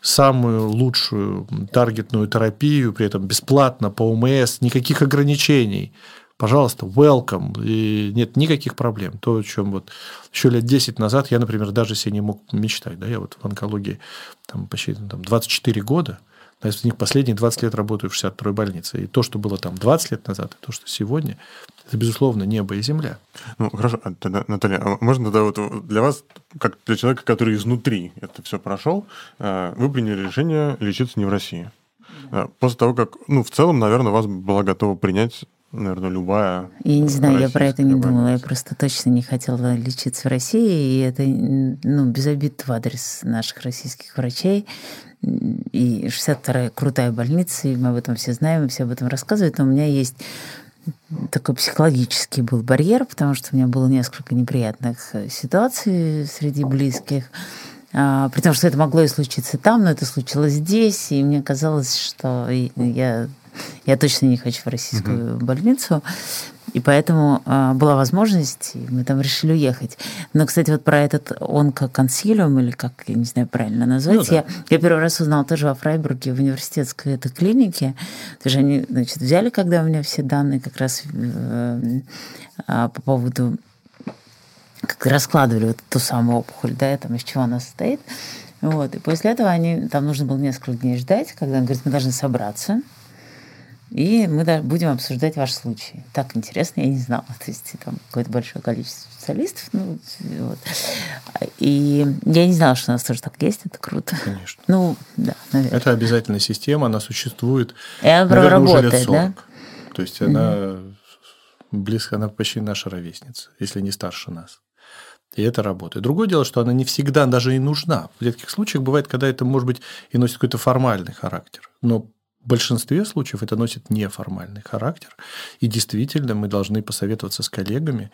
самую лучшую таргетную терапию, при этом бесплатно по ОМС, никаких ограничений пожалуйста, welcome, и нет никаких проблем. То, о чем вот еще лет 10 назад я, например, даже себе не мог мечтать. Да? Я вот в онкологии там, почти там, 24 года, да, из них последние 20 лет работаю в 62-й больнице. И то, что было там 20 лет назад, и то, что сегодня, это, безусловно, небо и земля.
Ну, хорошо, а Наталья, а можно тогда вот для вас, как для человека, который изнутри это все прошел, э, вы приняли решение лечиться не в России? После того, как, ну, в целом, наверное, вас была готова принять наверное, любая.
Я не знаю, я про это не больница. думала. Я просто точно не хотела лечиться в России. И это ну, без обид в адрес наших российских врачей. И 62-я крутая больница, и мы об этом все знаем, и все об этом рассказывают. Но у меня есть такой психологический был барьер, потому что у меня было несколько неприятных ситуаций среди близких. А, при том, что это могло и случиться там, но это случилось здесь, и мне казалось, что я я точно не хочу в российскую угу. больницу. И поэтому э, была возможность, и мы там решили уехать. Но, кстати, вот про этот онкоконсилиум, или как, я не знаю правильно назвать, ну, да. я, я первый раз узнала тоже во Фрайбурге, в университетской этой клинике. То есть они значит, взяли, когда у меня все данные как раз э, э, по поводу как раскладывали вот ту самую опухоль, да, там, из чего она состоит. Вот. И после этого они, там нужно было несколько дней ждать, когда он говорит, мы должны собраться, и мы будем обсуждать ваш случай. Так интересно, я не знала. (laughs) То есть там какое-то большое количество специалистов. Ну, вот. И я не знала, что у нас тоже так есть. Это круто.
Конечно.
Ну, да,
наверное. Это обязательная система, она существует,
и она наверное, работает, уже лет 40. Да?
То есть она угу. близко, она почти наша ровесница, если не старше нас. И это работает. Другое дело, что она не всегда даже и нужна. В редких случаях бывает, когда это, может быть, и носит какой-то формальный характер. Но в большинстве случаев это носит неформальный характер. И действительно мы должны посоветоваться с коллегами,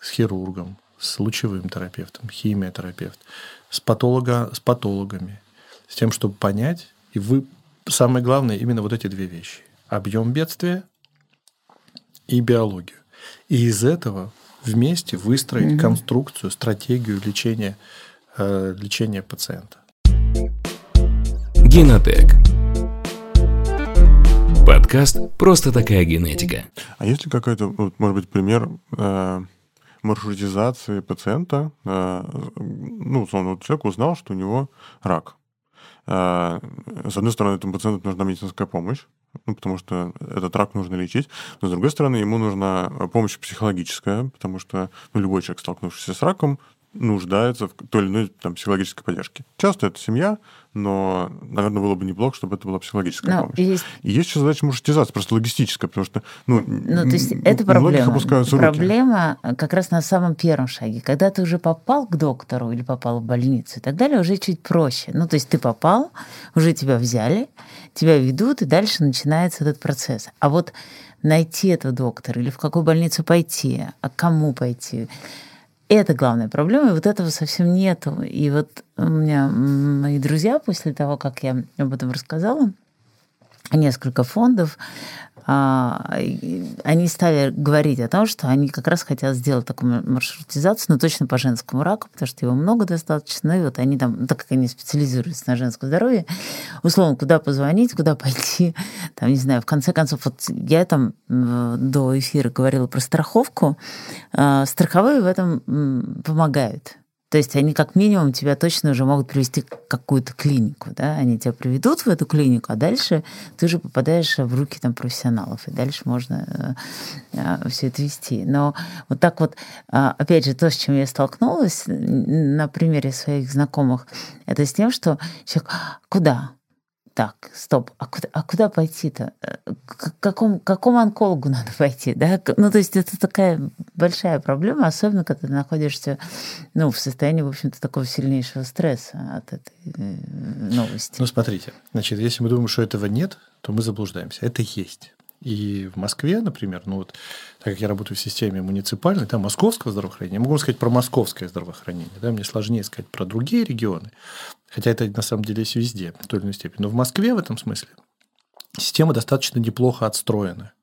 с хирургом, с лучевым терапевтом, химиотерапевт, с, патолога, с патологами, с тем, чтобы понять И вы, самое главное, именно вот эти две вещи. Объем бедствия и биологию. И из этого вместе выстроить угу. конструкцию, стратегию лечения, э, лечения пациента.
Генотек. Подкаст «Просто такая генетика».
А есть ли какой-то, может быть, пример э, маршрутизации пациента? Э, ну, условно, вот человек узнал, что у него рак. Э, с одной стороны, этому пациенту нужна медицинская помощь, ну, потому что этот рак нужно лечить. Но, с другой стороны, ему нужна помощь психологическая, потому что ну, любой человек, столкнувшийся с раком, нуждается в той или иной там, психологической поддержке. Часто это семья, но, наверное, было бы неплохо, чтобы это была психологическая но помощь. Есть... И есть еще задача маршрутизации, просто логистическая, потому что ну,
ну то есть это проблема. Проблема руки. как раз на самом первом шаге. Когда ты уже попал к доктору или попал в больницу и так далее, уже чуть проще. Ну, то есть ты попал, уже тебя взяли, тебя ведут, и дальше начинается этот процесс. А вот найти этого доктора или в какую больницу пойти, а кому пойти, это главная проблема, и вот этого совсем нету. И вот у меня мои друзья после того, как я об этом рассказала, несколько фондов, они стали говорить о том, что они как раз хотят сделать такую маршрутизацию, но точно по женскому раку, потому что его много достаточно. И вот они там, так как они специализируются на женском здоровье, условно, куда позвонить, куда пойти, там, не знаю, в конце концов, вот я там до эфира говорила про страховку. А, страховые в этом помогают. То есть они как минимум тебя точно уже могут привести в какую-то клинику, да, они тебя приведут в эту клинику, а дальше ты уже попадаешь в руки там профессионалов, и дальше можно э, э, все это вести. Но вот так вот, э, опять же, то, с чем я столкнулась на примере своих знакомых, это с тем, что человек, куда? Так, стоп, а куда, а куда пойти-то? К какому, какому онкологу надо (laughs) пойти? Да? Ну, то есть это такая большая проблема, особенно когда ты находишься ну, в состоянии, в общем-то, такого сильнейшего стресса от этой э, новости.
Ну, смотрите, значит, если мы думаем, что этого нет, то мы заблуждаемся. Это есть. И в Москве, например, ну вот, так как я работаю в системе муниципальной, там московского здравоохранения, я могу сказать про московское здравоохранение, да, мне сложнее сказать про другие регионы, хотя это на самом деле есть везде в той или иной степени. Но в Москве в этом смысле система достаточно неплохо отстроена.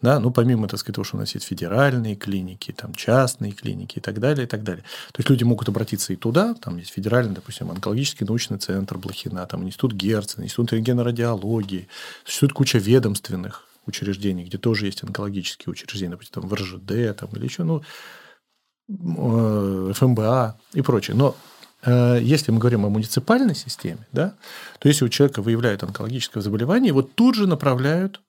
Да, ну, помимо, так сказать, того, что у нас есть федеральные клиники, там, частные клиники и так далее, и так далее. То есть люди могут обратиться и туда, там есть федеральный, допустим, онкологический научный центр Блохина, там институт Герцена, институт рентгенорадиологии, существует куча ведомственных учреждений, где тоже есть онкологические учреждения, допустим, там в РЖД там, или еще, ну, э, ФМБА и прочее. Но э, если мы говорим о муниципальной системе, да, то если у человека выявляют онкологическое заболевание, его тут же направляют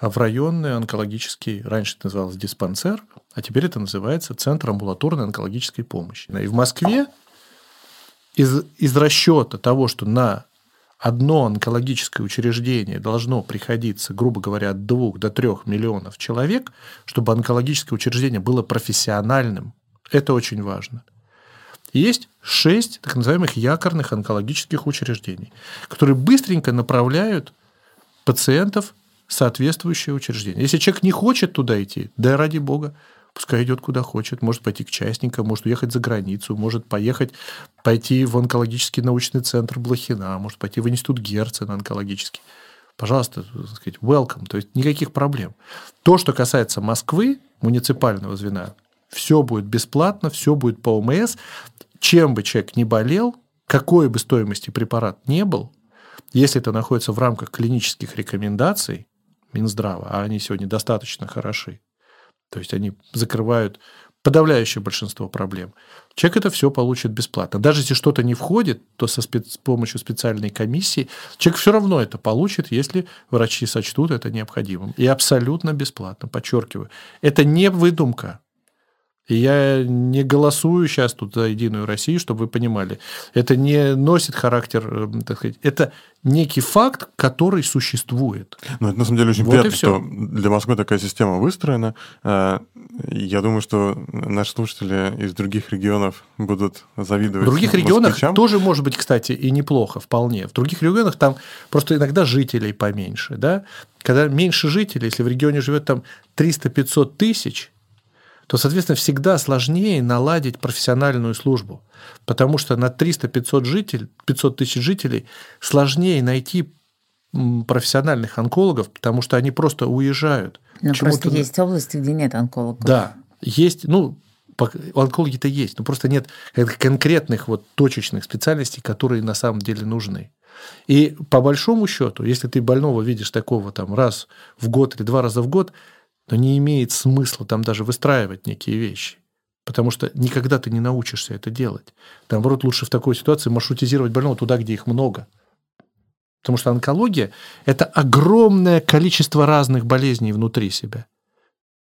в районный онкологический, раньше это называлось диспансер, а теперь это называется Центр амбулаторной онкологической помощи. И в Москве из, из расчета того, что на одно онкологическое учреждение должно приходиться, грубо говоря, от 2 до 3 миллионов человек, чтобы онкологическое учреждение было профессиональным. Это очень важно. Есть шесть так называемых якорных онкологических учреждений, которые быстренько направляют пациентов в соответствующее учреждение. Если человек не хочет туда идти, да ради бога, Пускай идет куда хочет, может пойти к частникам, может уехать за границу, может поехать, пойти в онкологический научный центр Блохина, может пойти в институт Герцена онкологический. Пожалуйста, так сказать, welcome, то есть никаких проблем. То, что касается Москвы, муниципального звена, все будет бесплатно, все будет по ОМС. Чем бы человек не болел, какой бы стоимости препарат не был, если это находится в рамках клинических рекомендаций Минздрава, а они сегодня достаточно хороши, то есть они закрывают подавляющее большинство проблем. Человек это все получит бесплатно. Даже если что-то не входит, то со спец... с помощью специальной комиссии человек все равно это получит, если врачи сочтут это необходимым. И абсолютно бесплатно, подчеркиваю. Это не выдумка. Я не голосую сейчас тут за Единую Россию, чтобы вы понимали. Это не носит характер, э, так сказать, это некий факт, который существует.
Ну, это на самом деле очень вот приятно, что для Москвы такая система выстроена. Э, я думаю, что наши слушатели из других регионов будут завидовать.
В других регионах тоже может быть, кстати, и неплохо вполне. В других регионах там просто иногда жителей поменьше. Да? Когда меньше жителей, если в регионе живет там 300-500 тысяч, то, соответственно, всегда сложнее наладить профессиональную службу. Потому что на 300-500 жителей, 500 тысяч жителей сложнее найти профессиональных онкологов, потому что они просто уезжают.
Но просто есть области, где нет онкологов.
Да, есть, ну, онкологи-то есть, но просто нет конкретных вот точечных специальностей, которые на самом деле нужны. И по большому счету, если ты больного видишь такого там раз в год или два раза в год, то не имеет смысла там даже выстраивать некие вещи. Потому что никогда ты не научишься это делать. Наоборот, лучше в такой ситуации маршрутизировать больного туда, где их много. Потому что онкология – это огромное количество разных болезней внутри себя.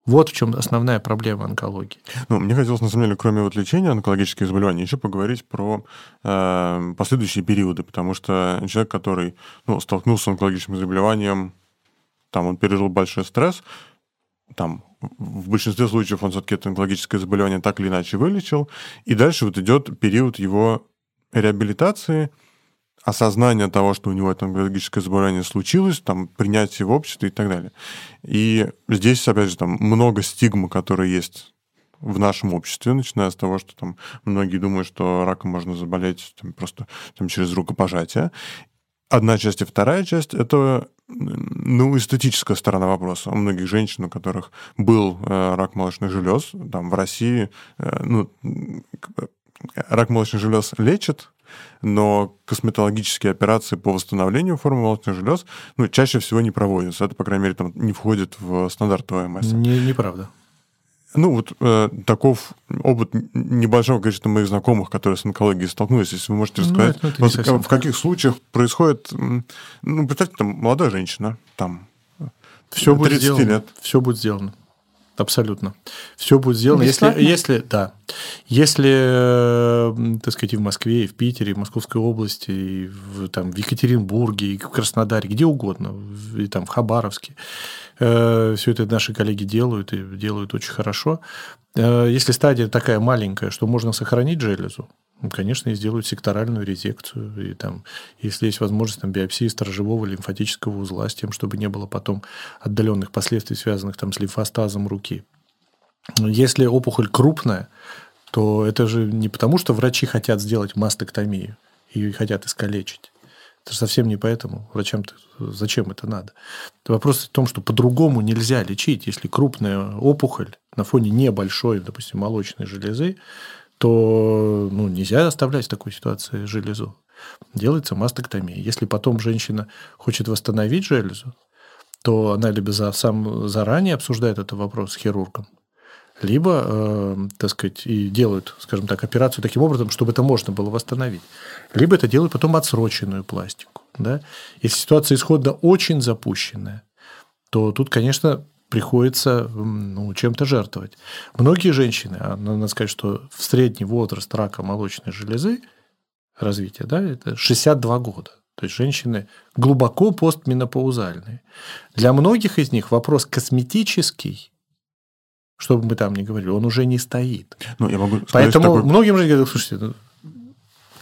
Вот в чем основная проблема онкологии.
Ну, мне хотелось, на самом деле, кроме вот лечения онкологических заболеваний, еще поговорить про э, последующие периоды, потому что человек, который ну, столкнулся с онкологическим заболеванием, там он пережил большой стресс, там в большинстве случаев он все-таки это онкологическое заболевание так или иначе вылечил, и дальше вот идет период его реабилитации – осознание того, что у него это онкологическое заболевание случилось, там, принятие в обществе и так далее. И здесь, опять же, там много стигмы, которые есть в нашем обществе, начиная с того, что там многие думают, что раком можно заболеть там, просто там, через рукопожатие. Одна часть и вторая часть – это ну, эстетическая сторона вопроса. У многих женщин, у которых был э, рак молочных желез, там в России, э, ну, рак молочных желез лечат, но косметологические операции по восстановлению формы молочных желез ну, чаще всего не проводятся. Это, по крайней мере, там не входит в стандарт ОМС.
Не, неправда.
Ну, вот э, таков опыт небольшого количества моих знакомых, которые с онкологией столкнулись. Если вы можете ну, рассказать, ну, вот, в, в каких случаях происходит... Ну, представьте, там молодая женщина, там,
все будет сделано. лет. Все будет сделано. Абсолютно. Все будет сделано. Если, если, да, если, э, так сказать, и в Москве, и в Питере, и в Московской области, и в, там, в Екатеринбурге, и в Краснодаре, где угодно, и там в Хабаровске, э, все это наши коллеги делают, и делают очень хорошо. Э, если стадия такая маленькая, что можно сохранить железу, конечно, и сделают секторальную резекцию. И там, если есть возможность там, биопсии сторожевого лимфатического узла с тем, чтобы не было потом отдаленных последствий, связанных там, с лимфостазом руки. Если опухоль крупная, то это же не потому, что врачи хотят сделать мастектомию и хотят искалечить. Это же совсем не поэтому. Врачам зачем это надо? Вопрос в том, что по-другому нельзя лечить. Если крупная опухоль на фоне небольшой, допустим, молочной железы, то ну, нельзя оставлять в такой ситуации железу. Делается мастектомия. Если потом женщина хочет восстановить железу, то она либо за, сам заранее обсуждает этот вопрос с хирургом, либо, э, так сказать, и делают, скажем так, операцию таким образом, чтобы это можно было восстановить. Либо это делают потом отсроченную пластику. Да? Если ситуация исходно очень запущенная, то тут, конечно, приходится ну, чем-то жертвовать. Многие женщины, а надо сказать, что в средний возраст рака молочной железы развития, да, это 62 года. То есть женщины глубоко постменопаузальные. Для многих из них вопрос косметический, что бы мы там ни говорили, он уже не стоит. Ну, я могу Поэтому такой... многим же говорят, слушайте, ну,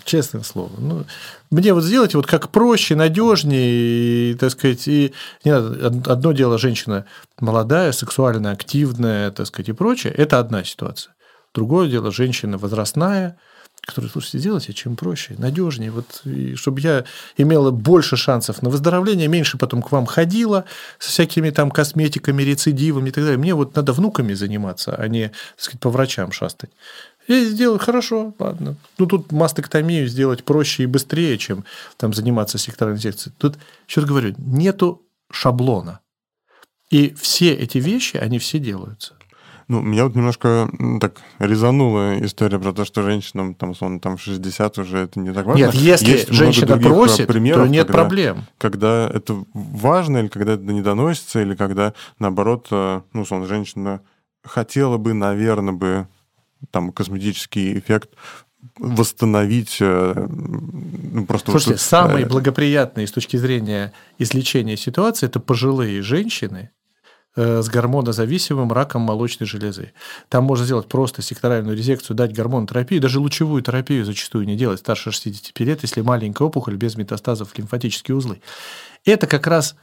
честное слово. Ну, мне вот сделать вот как проще, надежнее, так сказать, и не надо, одно дело женщина молодая, сексуально активная, так сказать, и прочее, это одна ситуация. Другое дело женщина возрастная, которая, слушайте, сделайте чем проще, надежнее, вот, и чтобы я имела больше шансов на выздоровление, меньше потом к вам ходила с всякими там косметиками, рецидивами и так далее. Мне вот надо внуками заниматься, а не, так сказать, по врачам шастать. Я сделаю хорошо, ладно. Ну, тут мастектомию сделать проще и быстрее, чем там заниматься секторальной секцией. Тут, еще раз говорю, нету шаблона. И все эти вещи, они все делаются.
Ну, меня вот немножко так резанула история про то, что женщинам там, условно, там 60 уже это не так важно.
Нет, если Есть женщина просит, примеров, то нет когда, проблем.
Когда это важно, или когда это не доносится, или когда, наоборот, э, ну, условно, женщина хотела бы, наверное, бы там косметический эффект восстановить э,
ну, просто Слушайте, вот, самые э... благоприятные с точки зрения излечения ситуации это пожилые женщины э, с гормонозависимым раком молочной железы. Там можно сделать просто секторальную резекцию, дать гормонотерапию, даже лучевую терапию зачастую не делать старше 65 лет, если маленькая опухоль без метастазов в лимфатические узлы. Это как раз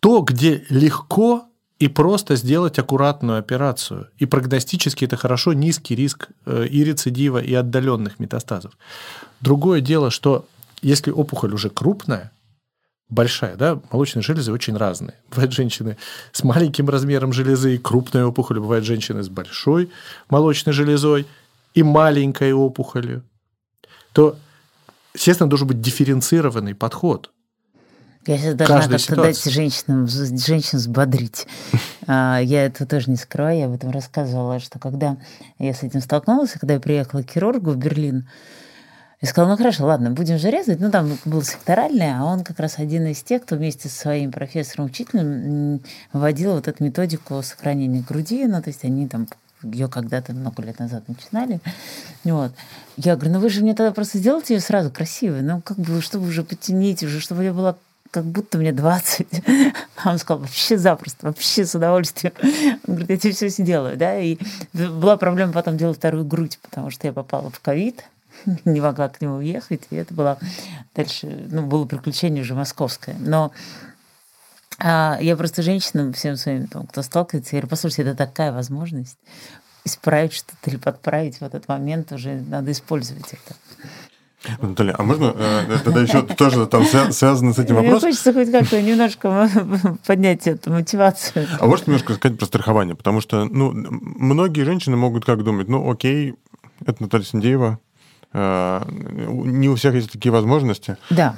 то, где легко и просто сделать аккуратную операцию. И прогностически это хорошо, низкий риск э, и рецидива, и отдаленных метастазов. Другое дело, что если опухоль уже крупная, большая, да, молочные железы очень разные. (laughs) Бывают женщины с маленьким размером железы и крупной опухолью, бывают женщины с большой молочной железой и маленькой опухолью, то, естественно, должен быть дифференцированный подход.
Я сейчас должна как-то дать женщинам, женщин взбодрить. (laughs) А, я это тоже не скрываю, я об этом рассказывала, что когда я с этим столкнулась, когда я приехала к хирургу в Берлин, я сказала, ну хорошо, ладно, будем же резать. Ну, там был секторальный, а он как раз один из тех, кто вместе со своим профессором-учителем вводил вот эту методику сохранения груди. Ну, то есть они там ее когда-то много лет назад начинали. Вот. Я говорю, ну вы же мне тогда просто сделайте ее сразу красивой. Ну, как бы, чтобы уже потянить, уже, чтобы я была как будто мне 20. (laughs) А он сказал, вообще запросто, вообще с удовольствием. Он говорит, я тебе все сделаю. Да? И была проблема потом делать вторую грудь, потому что я попала в ковид. (laughs) не могла к нему уехать, и это было дальше, ну, было приключение уже московское. Но а, я просто женщинам, всем своим, там, кто сталкивается, я говорю, послушайте, это такая возможность исправить что-то или подправить в этот момент, уже надо использовать это.
Наталья, а можно э, тогда еще тоже там связано с этим вопросом?
Мне хочется хоть как-то немножко (laughs) поднять эту мотивацию.
А можете немножко сказать про страхование? Потому что ну, многие женщины могут как думать, ну окей, это Наталья Синдеева, Э, не у всех есть такие возможности.
Да.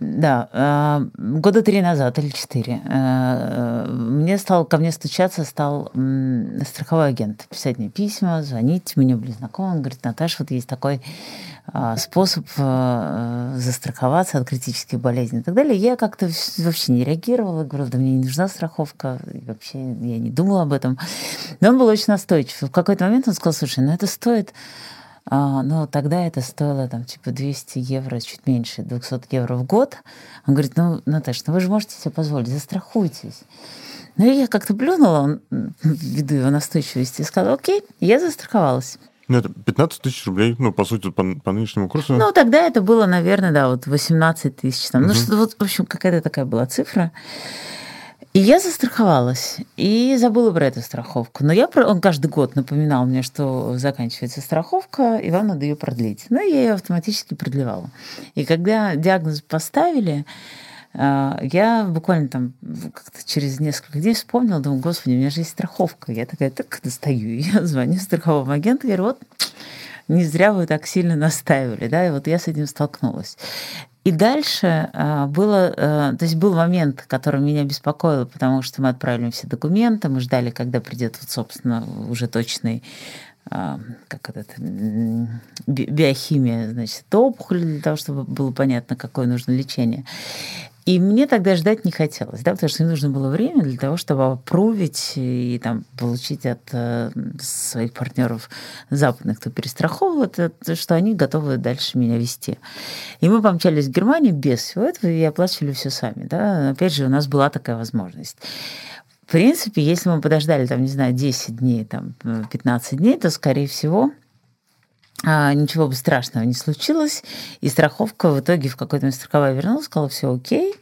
Да, э, года три назад или четыре мне стал, ко мне стучаться стал страховой агент, писать мне письма, звонить, мы не были знакомы, он говорит, Наташа, вот есть такой способ застраховаться от критических болезней и так далее. Я как-то вообще не реагировала, говорю, да мне не нужна страховка, вообще я не думала об этом. Но он был очень настойчив. В какой-то момент он сказал, слушай, ну это стоит а, но тогда это стоило там типа 200 евро, чуть меньше, 200 евро в год. Он говорит, ну, Наташа, ну вы же можете себе позволить, застрахуйтесь. Ну, и я как-то плюнула ввиду его настойчивости и сказала, окей, я застраховалась.
Ну, это 15 тысяч рублей, ну, по сути, по, по нынешнему курсу.
Ну, тогда это было, наверное, да, вот 18 тысяч. Там. Угу. Ну, что вот, в общем, какая-то такая была цифра. И я застраховалась и забыла про эту страховку. Но я, он каждый год напоминал мне, что заканчивается страховка, и вам надо ее продлить. Ну, я ее автоматически продлевала. И когда диагноз поставили, я буквально там как-то через несколько дней вспомнила, думаю, господи, у меня же есть страховка. Я такая, так достаю. (laughs) Я звоню страховому агенту, говорю, вот не зря вы так сильно настаивали, да, и вот я с этим столкнулась. И дальше а, было, э, то есть был момент, который меня беспокоил, потому что мы отправили все документы, мы ждали, когда придет, вот, собственно, уже точный а, как это, биохимия, значит, опухоли для того, чтобы было понятно, какое нужно лечение. И мне тогда ждать не хотелось, да, потому что мне нужно было время для того, чтобы опрувить и там, получить от э, своих партнеров западных, кто перестраховывал это, что они готовы дальше меня вести. И мы помчались в Германию без всего этого и оплачивали все сами. Да. Опять же, у нас была такая возможность. В принципе, если мы подождали, там, не знаю, 10 дней, там, 15 дней, то, скорее всего, ничего бы страшного не случилось, и страховка в итоге в какой-то момент страховая вернулась, сказала, все окей,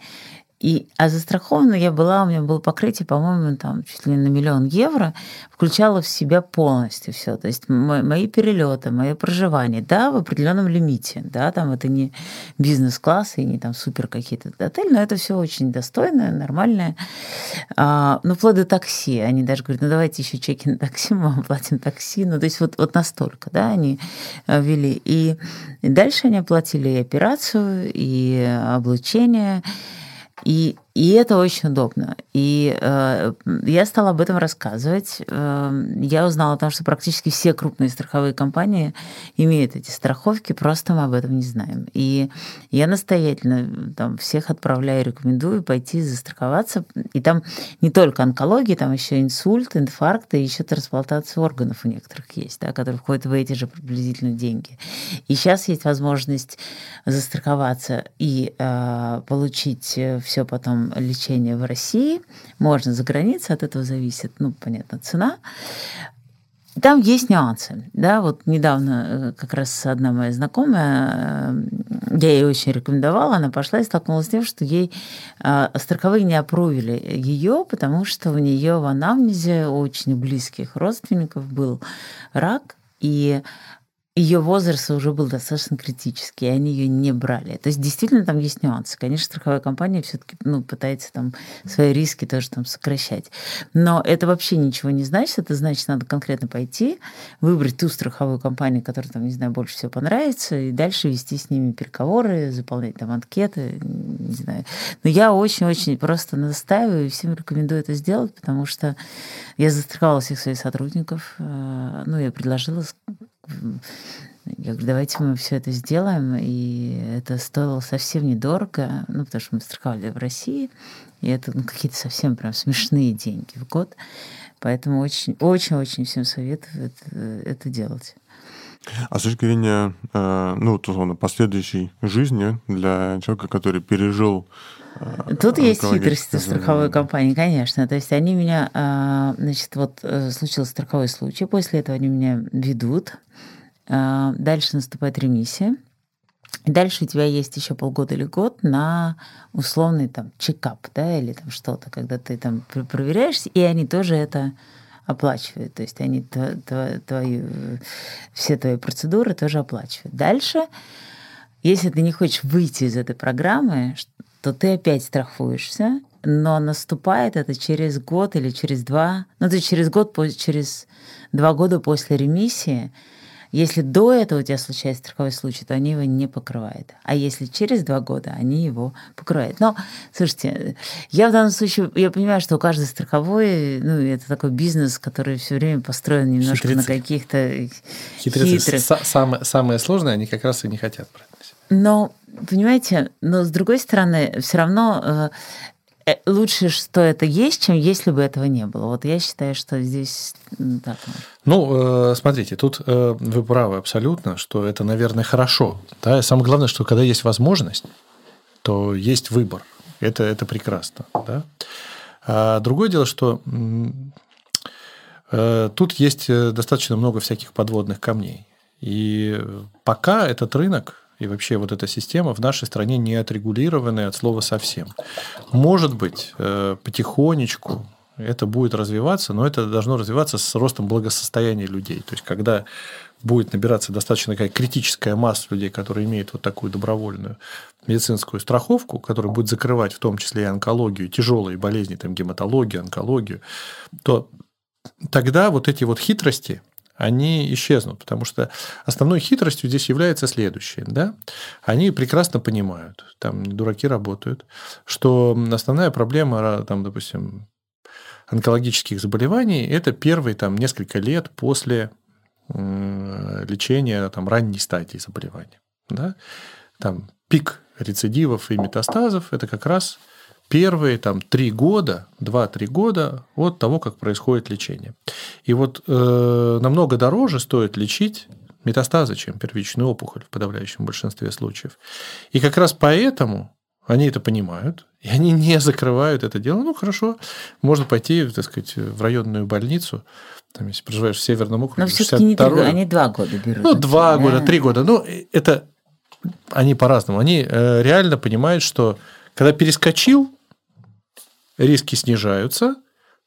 и, а застрахована я была, у меня было покрытие, по-моему, там чуть ли не на миллион евро, включало в себя полностью все. То есть мои перелеты, мое проживание, да, в определенном лимите, да, там это не бизнес-класс и не там супер какие-то отели, но это все очень достойное, нормальное. А, ну, вплоть до такси. Они даже говорят, ну, давайте еще чеки на такси, мы вам платим такси. Ну, то есть вот, вот настолько, да, они э, вели. И, и дальше они оплатили и операцию, и облучение, и, и это очень удобно. И э, я стала об этом рассказывать. Э, я узнала о том, что практически все крупные страховые компании имеют эти страховки, просто мы об этом не знаем. И я настоятельно там, всех отправляю, рекомендую пойти застраховаться. И там не только онкология, там еще инсульт, инфаркт и еще трансплантация органов у некоторых есть, да, которые входят в эти же приблизительно деньги. И сейчас есть возможность застраховаться и э, получить все все лечение в России, можно за границей, от этого зависит, ну, понятно, цена. там есть нюансы. Да, вот недавно э, как раз одна моя знакомая, э, я ей очень рекомендовала, она пошла и столкнулась с тем, что ей э, страховые не опровили ее, потому что у нее в анамнезе очень близких родственников был рак, и ее возраст уже был достаточно критический, и они ее не брали. То есть действительно там есть нюансы. Конечно, страховая компания все-таки ну, пытается там свои риски тоже там сокращать. Но это вообще ничего не значит. Это значит, надо конкретно пойти, выбрать ту страховую компанию, которая там, не знаю, больше всего понравится, и дальше вести с ними переговоры, заполнять там анкеты, не знаю. Но я очень-очень просто настаиваю и всем рекомендую это сделать, потому что я застраховала всех своих сотрудников. Э, ну, я предложила я говорю, давайте мы все это сделаем. И это стоило совсем недорого, ну, потому что мы страховали в России, и это ну, какие-то совсем прям смешные деньги в год. Поэтому очень-очень-очень всем советую это, это делать.
А с точки зрения, э, ну, условно, последующей жизни для человека, который пережил
Тут есть хитрости страховой компании, конечно. То есть они меня, э, значит, вот случился страховой случай, после этого они меня ведут, а, дальше наступает ремиссия. Дальше у тебя есть еще полгода или год на условный там чекап, да, или там что-то, когда ты там проверяешься, и они тоже это оплачивают. То есть они твои, все твои процедуры тоже оплачивают. Дальше, если ты не хочешь выйти из этой программы, то ты опять страхуешься, но наступает это через год или через два, ну, то есть через год, через два года после ремиссии, если до этого у тебя случается страховой случай, то они его не покрывают. А если через два года, они его покрывают. Но, слушайте, я в данном случае, я понимаю, что у каждой страховой, ну, это такой бизнес, который все время построен немножко Хитрецы. на каких-то
хитрых... Самое, самое сложное они как раз и не хотят брать
Но, понимаете, но с другой стороны, все равно э, э, лучше, что это есть, чем если бы этого не было. Вот я считаю, что здесь так.
Ну, э, смотрите, тут э, вы правы абсолютно, что это, наверное, хорошо. Да? самое главное, что когда есть возможность, то есть выбор. Это, это прекрасно. Да? А другое дело, что э, тут есть достаточно много всяких подводных камней. И пока этот рынок и вообще вот эта система в нашей стране не отрегулированная от слова совсем. Может быть, потихонечку это будет развиваться, но это должно развиваться с ростом благосостояния людей. То есть, когда будет набираться достаточно такая критическая масса людей, которые имеют вот такую добровольную медицинскую страховку, которая будет закрывать в том числе и онкологию, тяжелые болезни, там гематологию, онкологию, то тогда вот эти вот хитрости, они исчезнут, потому что основной хитростью здесь является следующее. Да? Они прекрасно понимают, там дураки работают, что основная проблема, там, допустим, онкологических заболеваний – это первые там, несколько лет после лечения там, ранней стадии заболевания. Да? Там пик рецидивов и метастазов – это как раз первые там, три года, 2-3 года от того, как происходит лечение. И вот э, намного дороже стоит лечить метастазы, чем первичную опухоль в подавляющем большинстве случаев. И как раз поэтому они это понимают, и они не закрывают это дело. Ну, хорошо, можно пойти, так сказать, в районную больницу, там, если проживаешь в Северном округе.
Но все-таки не три они два года берут.
Ну, два да? года, три года. Ну, это они по-разному. Они э, реально понимают, что когда перескочил, риски снижаются,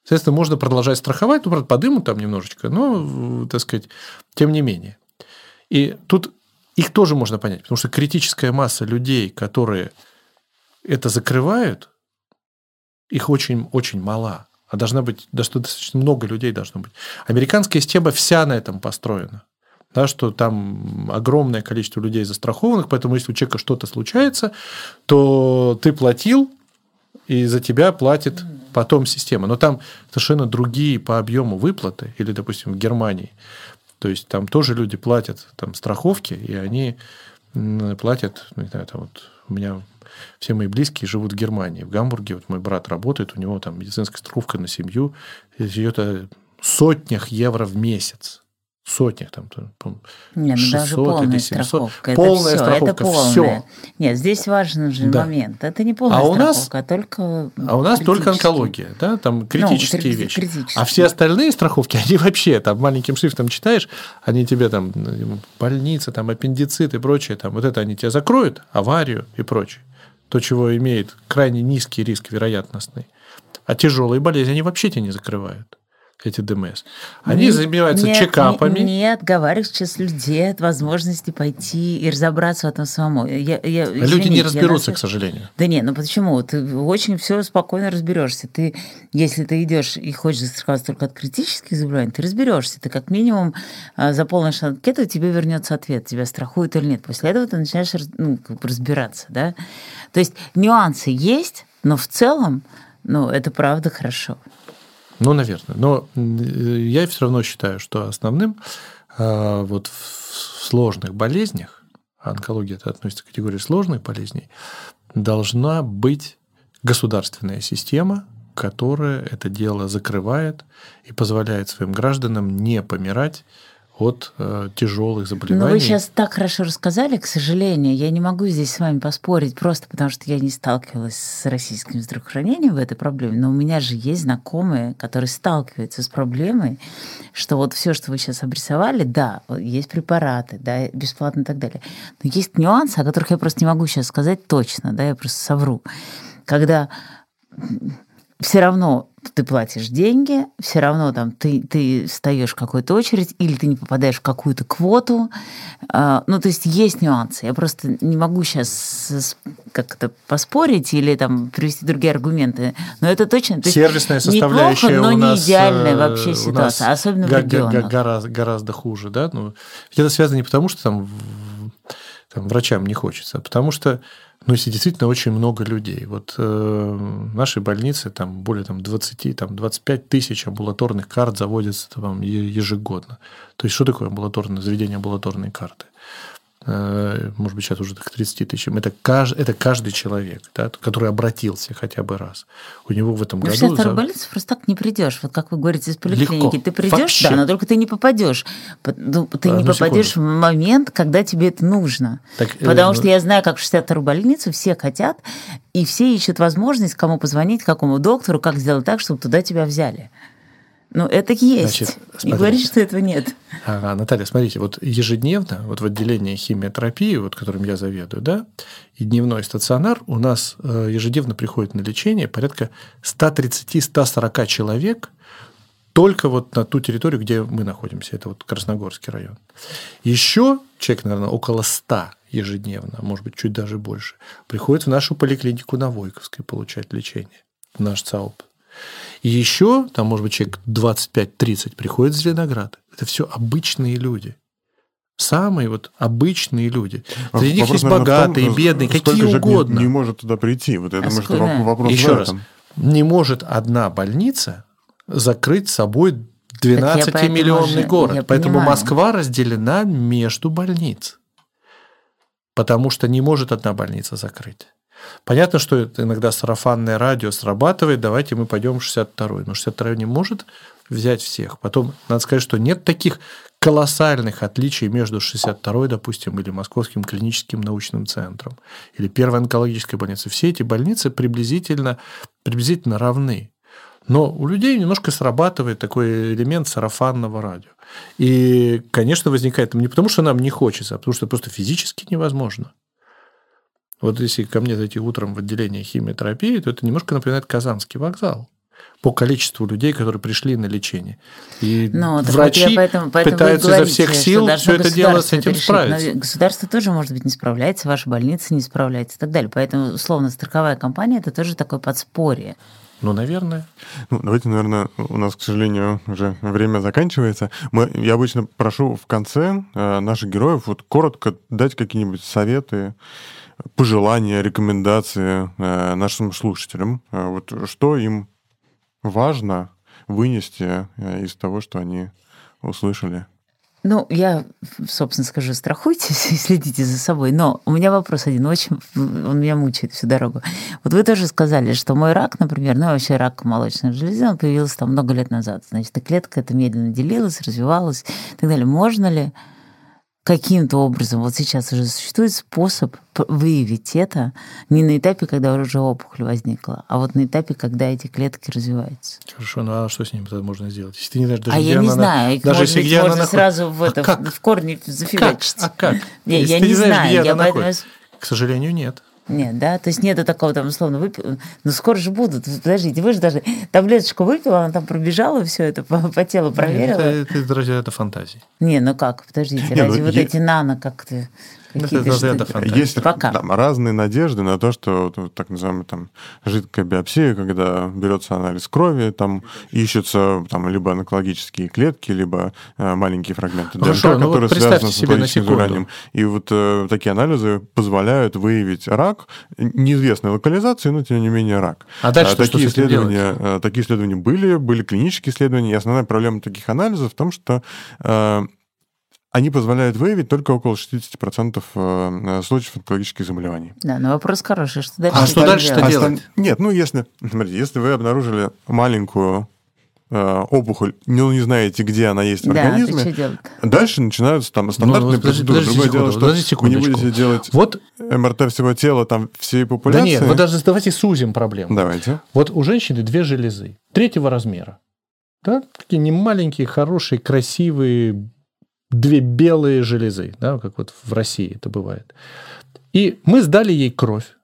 соответственно, можно продолжать страховать, ну, правда, подымут там немножечко, но, так сказать, тем не менее. И тут их тоже можно понять, потому что критическая масса людей, которые это закрывают, их очень-очень мало. А должна быть, достаточно много людей должно быть. Американская система вся на этом построена. Да, что там огромное количество людей застрахованных, поэтому если у человека что-то случается, то ты платил, и за тебя платит потом система. Но там совершенно другие по объему выплаты, или, допустим, в Германии. То есть там тоже люди платят там, страховки, и они платят, ну, не знаю, там вот у меня все мои близкие живут в Германии. В Гамбурге вот мой брат работает, у него там медицинская страховка на семью идет о сотнях евро в месяц. Сотнях, там,
Нет, 600 ну даже полная или 700. страховка. Это полная все, страховка, это полная. все. Нет, здесь важный же да. момент. Это не полная а у страховка, нас, а только
А у нас только онкология, да, там ну, критические ну, вещи. Критические. А все остальные страховки, (laughs) они вообще, там маленьким шрифтом читаешь, они тебе там больница, там аппендицит и прочее, там вот это они тебя закроют, аварию и прочее. То, чего имеет крайне низкий риск вероятностный. А тяжелые болезни они вообще тебя не закрывают эти ДМС. Они не, занимаются нет, чекапами.
Не, не отговариваешь сейчас людей от возможности пойти и разобраться в этом самому. Я, я,
извините, Люди не разберутся, нас... к сожалению.
Да нет, ну почему? Ты очень все спокойно разберешься. Ты, если ты идешь и хочешь застраховаться только от критических заболеваний, ты разберешься. Ты как минимум а, заполнишь анкету, и тебе вернется ответ, тебя страхуют или нет. После этого ты начинаешь ну, разбираться. Да? То есть нюансы есть, но в целом ну, это правда хорошо.
Ну, наверное. Но я все равно считаю, что основным а, вот в сложных болезнях, онкология это относится к категории сложных болезней, должна быть государственная система, которая это дело закрывает и позволяет своим гражданам не помирать от э, тяжелых заболеваний.
Но вы сейчас так хорошо рассказали, к сожалению, я не могу здесь с вами поспорить, просто потому что я не сталкивалась с российским здравоохранением в этой проблеме, но у меня же есть знакомые, которые сталкиваются с проблемой, что вот все, что вы сейчас обрисовали, да, есть препараты, да, бесплатно и так далее, но есть нюансы, о которых я просто не могу сейчас сказать точно, да, я просто совру. Когда все равно ты платишь деньги, все равно там ты, ты встаешь в какую-то очередь, или ты не попадаешь в какую-то квоту. А, ну, то есть есть нюансы. Я просто не могу сейчас как-то поспорить или там привести другие аргументы. Но это точно...
Сервисная составляющая
неплохо, но
у нас,
не идеальная э, вообще ситуация, особенно в регионах.
Гораздо, гораздо хуже, да? Ну, это связано не потому, что там, там врачам не хочется, а потому что ну, если действительно очень много людей. Вот э, в нашей больнице там более там, 20, там, 25 тысяч амбулаторных карт заводятся там, ежегодно. То есть, что такое амбулаторное заведение амбулаторной карты? Э, может быть, сейчас уже к 30 тысячам. Это, каждый, это каждый человек, да, который обратился хотя бы раз. У него в этом
но
году...
В за... больнице просто так не придешь. Вот как вы говорите, из поликлиники. Легко. Ты придешь, Вообще. да, но только ты не попадешь. Ну, ты Одну не попадешь секунду. в момент, когда тебе это нужно. Так, э, Потому э, что я знаю, как в 62-ю больницу все хотят, и все ищут возможность, кому позвонить, какому доктору, как сделать так, чтобы туда тебя взяли. Ну, это есть. Значит, Не говори, что этого нет.
Ага, Наталья, смотрите, вот ежедневно, вот в отделении химиотерапии, вот которым я заведую, да, и дневной стационар, у нас э, ежедневно приходит на лечение порядка 130-140 человек только вот на ту территорию, где мы находимся. Это вот Красногорский район. Еще человек, наверное, около 100 ежедневно, может быть, чуть даже больше, приходит в нашу поликлинику на Войковской получать лечение, в наш ЦАУП. И еще, там, может быть, человек 25-30 приходит в Зеленоград. Это все обычные люди. Самые вот обычные люди. А Среди них есть богатые, том, бедные, какие угодно.
Не, не может туда прийти. Вот это, а может, вопрос
Еще раз. Не может одна больница закрыть собой 12-миллионный город. Поэтому понимаю. Москва разделена между больниц. Потому что не может одна больница закрыть. Понятно, что это иногда сарафанное радио срабатывает, давайте мы пойдем в 62-й. Но 62-й не может взять всех. Потом, надо сказать, что нет таких колоссальных отличий между 62-й, допустим, или Московским клиническим научным центром, или Первой онкологической больницей. Все эти больницы приблизительно, приблизительно равны. Но у людей немножко срабатывает такой элемент сарафанного радио. И, конечно, возникает не потому, что нам не хочется, а потому что просто физически невозможно. Вот если ко мне зайти утром в отделение химиотерапии, то это немножко напоминает Казанский вокзал по количеству людей, которые пришли на лечение. И ну, врачи поэтому, поэтому пытаются изо всех сил все это дело с этим справиться.
Но государство тоже, может быть, не справляется, ваша больница не справляется и так далее. Поэтому, условно, страховая компания – это тоже такое подспорье.
Ну, наверное.
Ну, давайте, наверное, у нас, к сожалению, уже время заканчивается. Мы, я обычно прошу в конце э, наших героев вот коротко дать какие-нибудь советы, пожелания, рекомендации э, нашим слушателям? Э, вот что им важно вынести э, из того, что они услышали?
Ну, я, собственно, скажу, страхуйтесь (laughs) и следите за собой. Но у меня вопрос один, очень он меня мучает всю дорогу. Вот вы тоже сказали, что мой рак, например, ну, вообще рак молочной железы, он появился там много лет назад. Значит, и клетка это медленно делилась, развивалась и так далее. Можно ли каким-то образом, вот сейчас уже существует способ выявить это не на этапе, когда уже опухоль возникла, а вот на этапе, когда эти клетки развиваются.
Хорошо, ну а что с ними тогда можно сделать? Если ты не знаешь,
даже а я не знаю, их даже если где можно она сразу в, это,
а
в корне зафигачить.
Как? А как?
Я, я не, не знаешь, знаю, я поэтому...
К сожалению, нет.
Нет, да, то есть нету такого там условно выпил. Ну скоро же будут. Подождите, вы же даже таблеточку выпила, она там пробежала все это по, по телу проверила.
Это, это, это, это фантазии.
Не, ну как, подождите, (laughs) не, разве ну, вот я... эти нано как-то
есть Пока. Там, разные надежды на то, что так называемая там, жидкая биопсия, когда берется анализ крови, там ищутся там, либо онкологические клетки, либо э, маленькие фрагменты
ДНК, ну которые вот связаны с онкологическим
заболеванием. И вот э, такие анализы позволяют выявить рак неизвестной локализации, но тем не менее рак.
А дальше а,
такие исследования, э, такие исследования были, были клинические исследования, и основная проблема таких анализов в том, что э, они позволяют выявить только около 60% э, случаев онкологических заболеваний.
Да, но вопрос хороший. Что дальше
а что дальше-то делать? делать?
Нет, ну если, смотрите, если вы обнаружили маленькую э, опухоль, ну не знаете, где она есть в да, организме, дальше начинаются там стандартные ну, процедуры. Другое секунду, дело, что вы не будете делать вот, МРТ всего тела, там всей популяции. Да
нет, вот даже давайте сузим проблему.
Давайте.
Вот у женщины две железы третьего размера. Да? Такие не маленькие, хорошие, красивые, две белые железы, да, как вот в России это бывает. И мы сдали ей кровь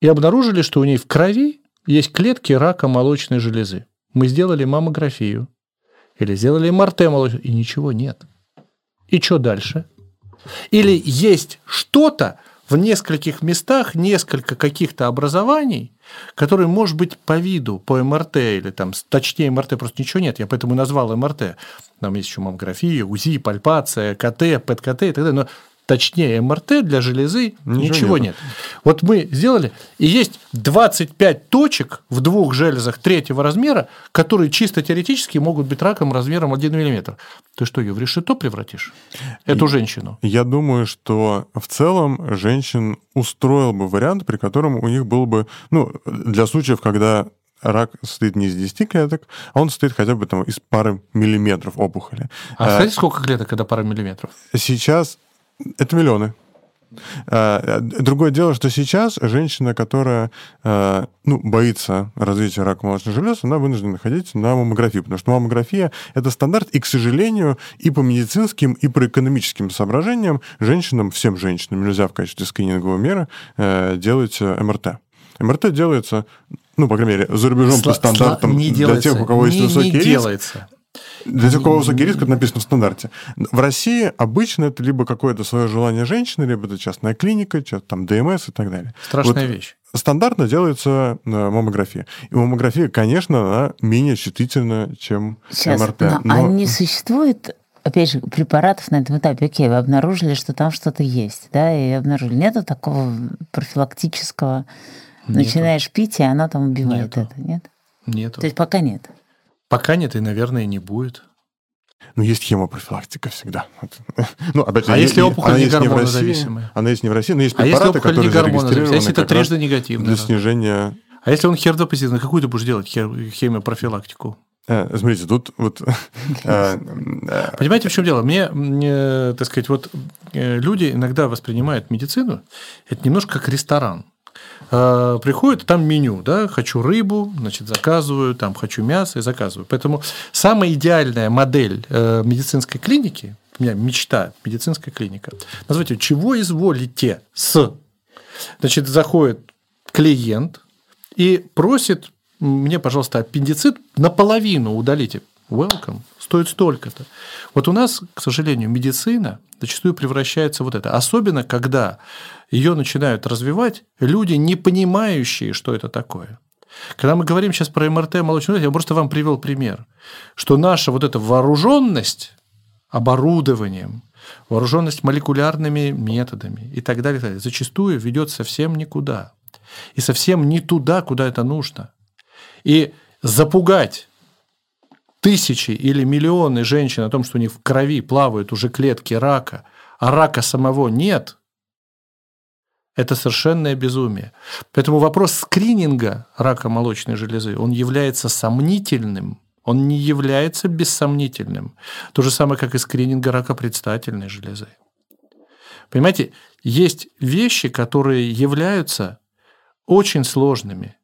и обнаружили, что у ней в крови есть клетки рака молочной железы. Мы сделали маммографию или сделали МРТ молочной, и ничего нет. И что дальше? Или есть что-то, в нескольких местах несколько каких-то образований, которые, может быть, по виду, по МРТ или там, точнее МРТ просто ничего нет, я поэтому и назвал МРТ. Там есть еще маммография, УЗИ, пальпация, КТ, ПЭТ-КТ и так далее. Но точнее МРТ для железы ничего, ничего нет. Вот мы сделали, и есть 25 точек в двух железах третьего размера, которые чисто теоретически могут быть раком размером 1 мм. Ты что, ее в решето превратишь? Эту женщину?
Я думаю, что в целом женщин устроил бы вариант, при котором у них был бы, ну, для случаев, когда рак состоит не из 10 клеток, а он состоит хотя бы там из пары миллиметров опухоли.
А знаете, сколько клеток, когда пара миллиметров?
Сейчас это миллионы. А, другое дело, что сейчас женщина, которая а, ну, боится развития рака молочных желез, она вынуждена ходить на маммографию, потому что маммография – это стандарт, и, к сожалению, и по медицинским, и по экономическим соображениям женщинам, всем женщинам нельзя в качестве скринингового меры э, делать э, МРТ. МРТ делается, ну, по крайней мере, за рубежом по стандартам
не
для
делается,
тех, у кого есть
не,
высокий
не
риск.
делается.
Для тех, у кого высокий риск, это написано в стандарте. В России обычно это либо какое-то свое желание женщины, либо это частная клиника, там ДМС и так далее.
Страшная вот вещь.
Стандартно делается э, маммография. И маммография, конечно, она менее чувствительна, чем
Сейчас,
МРТ.
Но, но... А не существует опять же, препаратов на этом этапе, окей, вы обнаружили, что там что-то есть, да, и обнаружили. Нету такого профилактического, Нету. начинаешь пить, и она там убивает Нету. это, нет?
Нету.
То есть пока нет.
Пока нет, и, наверное, не будет.
Ну, есть хемопрофилактика всегда. (laughs) Ну,
опять же, а если опухоль не гормонозависимая?
Она есть не в России, но есть препараты, а если которые не зарегистрированы
если это трижды негативно.
Для снижения...
А если он хердопозитивный, какую ты будешь делать хемиопрофилактику?
Э, смотрите, тут вот...
Э, э, Понимаете, в чем дело? Мне, так сказать, вот люди иногда воспринимают медицину, это немножко как ресторан. Э, приходит, там меню, да, хочу рыбу, значит, заказываю, там хочу мясо и заказываю. Поэтому самая идеальная модель э, медицинской клиники, у меня мечта, медицинская клиника, назовите, чего изволите с? Значит, заходит клиент и просит мне, пожалуйста, аппендицит наполовину удалите. Welcome. Стоит столько-то. Вот у нас, к сожалению, медицина зачастую превращается в вот это. Особенно, когда ее начинают развивать люди, не понимающие, что это такое. Когда мы говорим сейчас про МРТ молочной, я просто вам привел пример, что наша вот эта вооруженность оборудованием, вооруженность молекулярными методами и так далее, и так далее зачастую ведет совсем никуда. И совсем не туда, куда это нужно. И запугать тысячи или миллионы женщин о том, что у них в крови плавают уже клетки рака, а рака самого нет, это совершенное безумие. Поэтому вопрос скрининга рака молочной железы, он является сомнительным, он не является бессомнительным. То же самое, как и скрининга рака предстательной железы. Понимаете, есть вещи, которые являются очень сложными.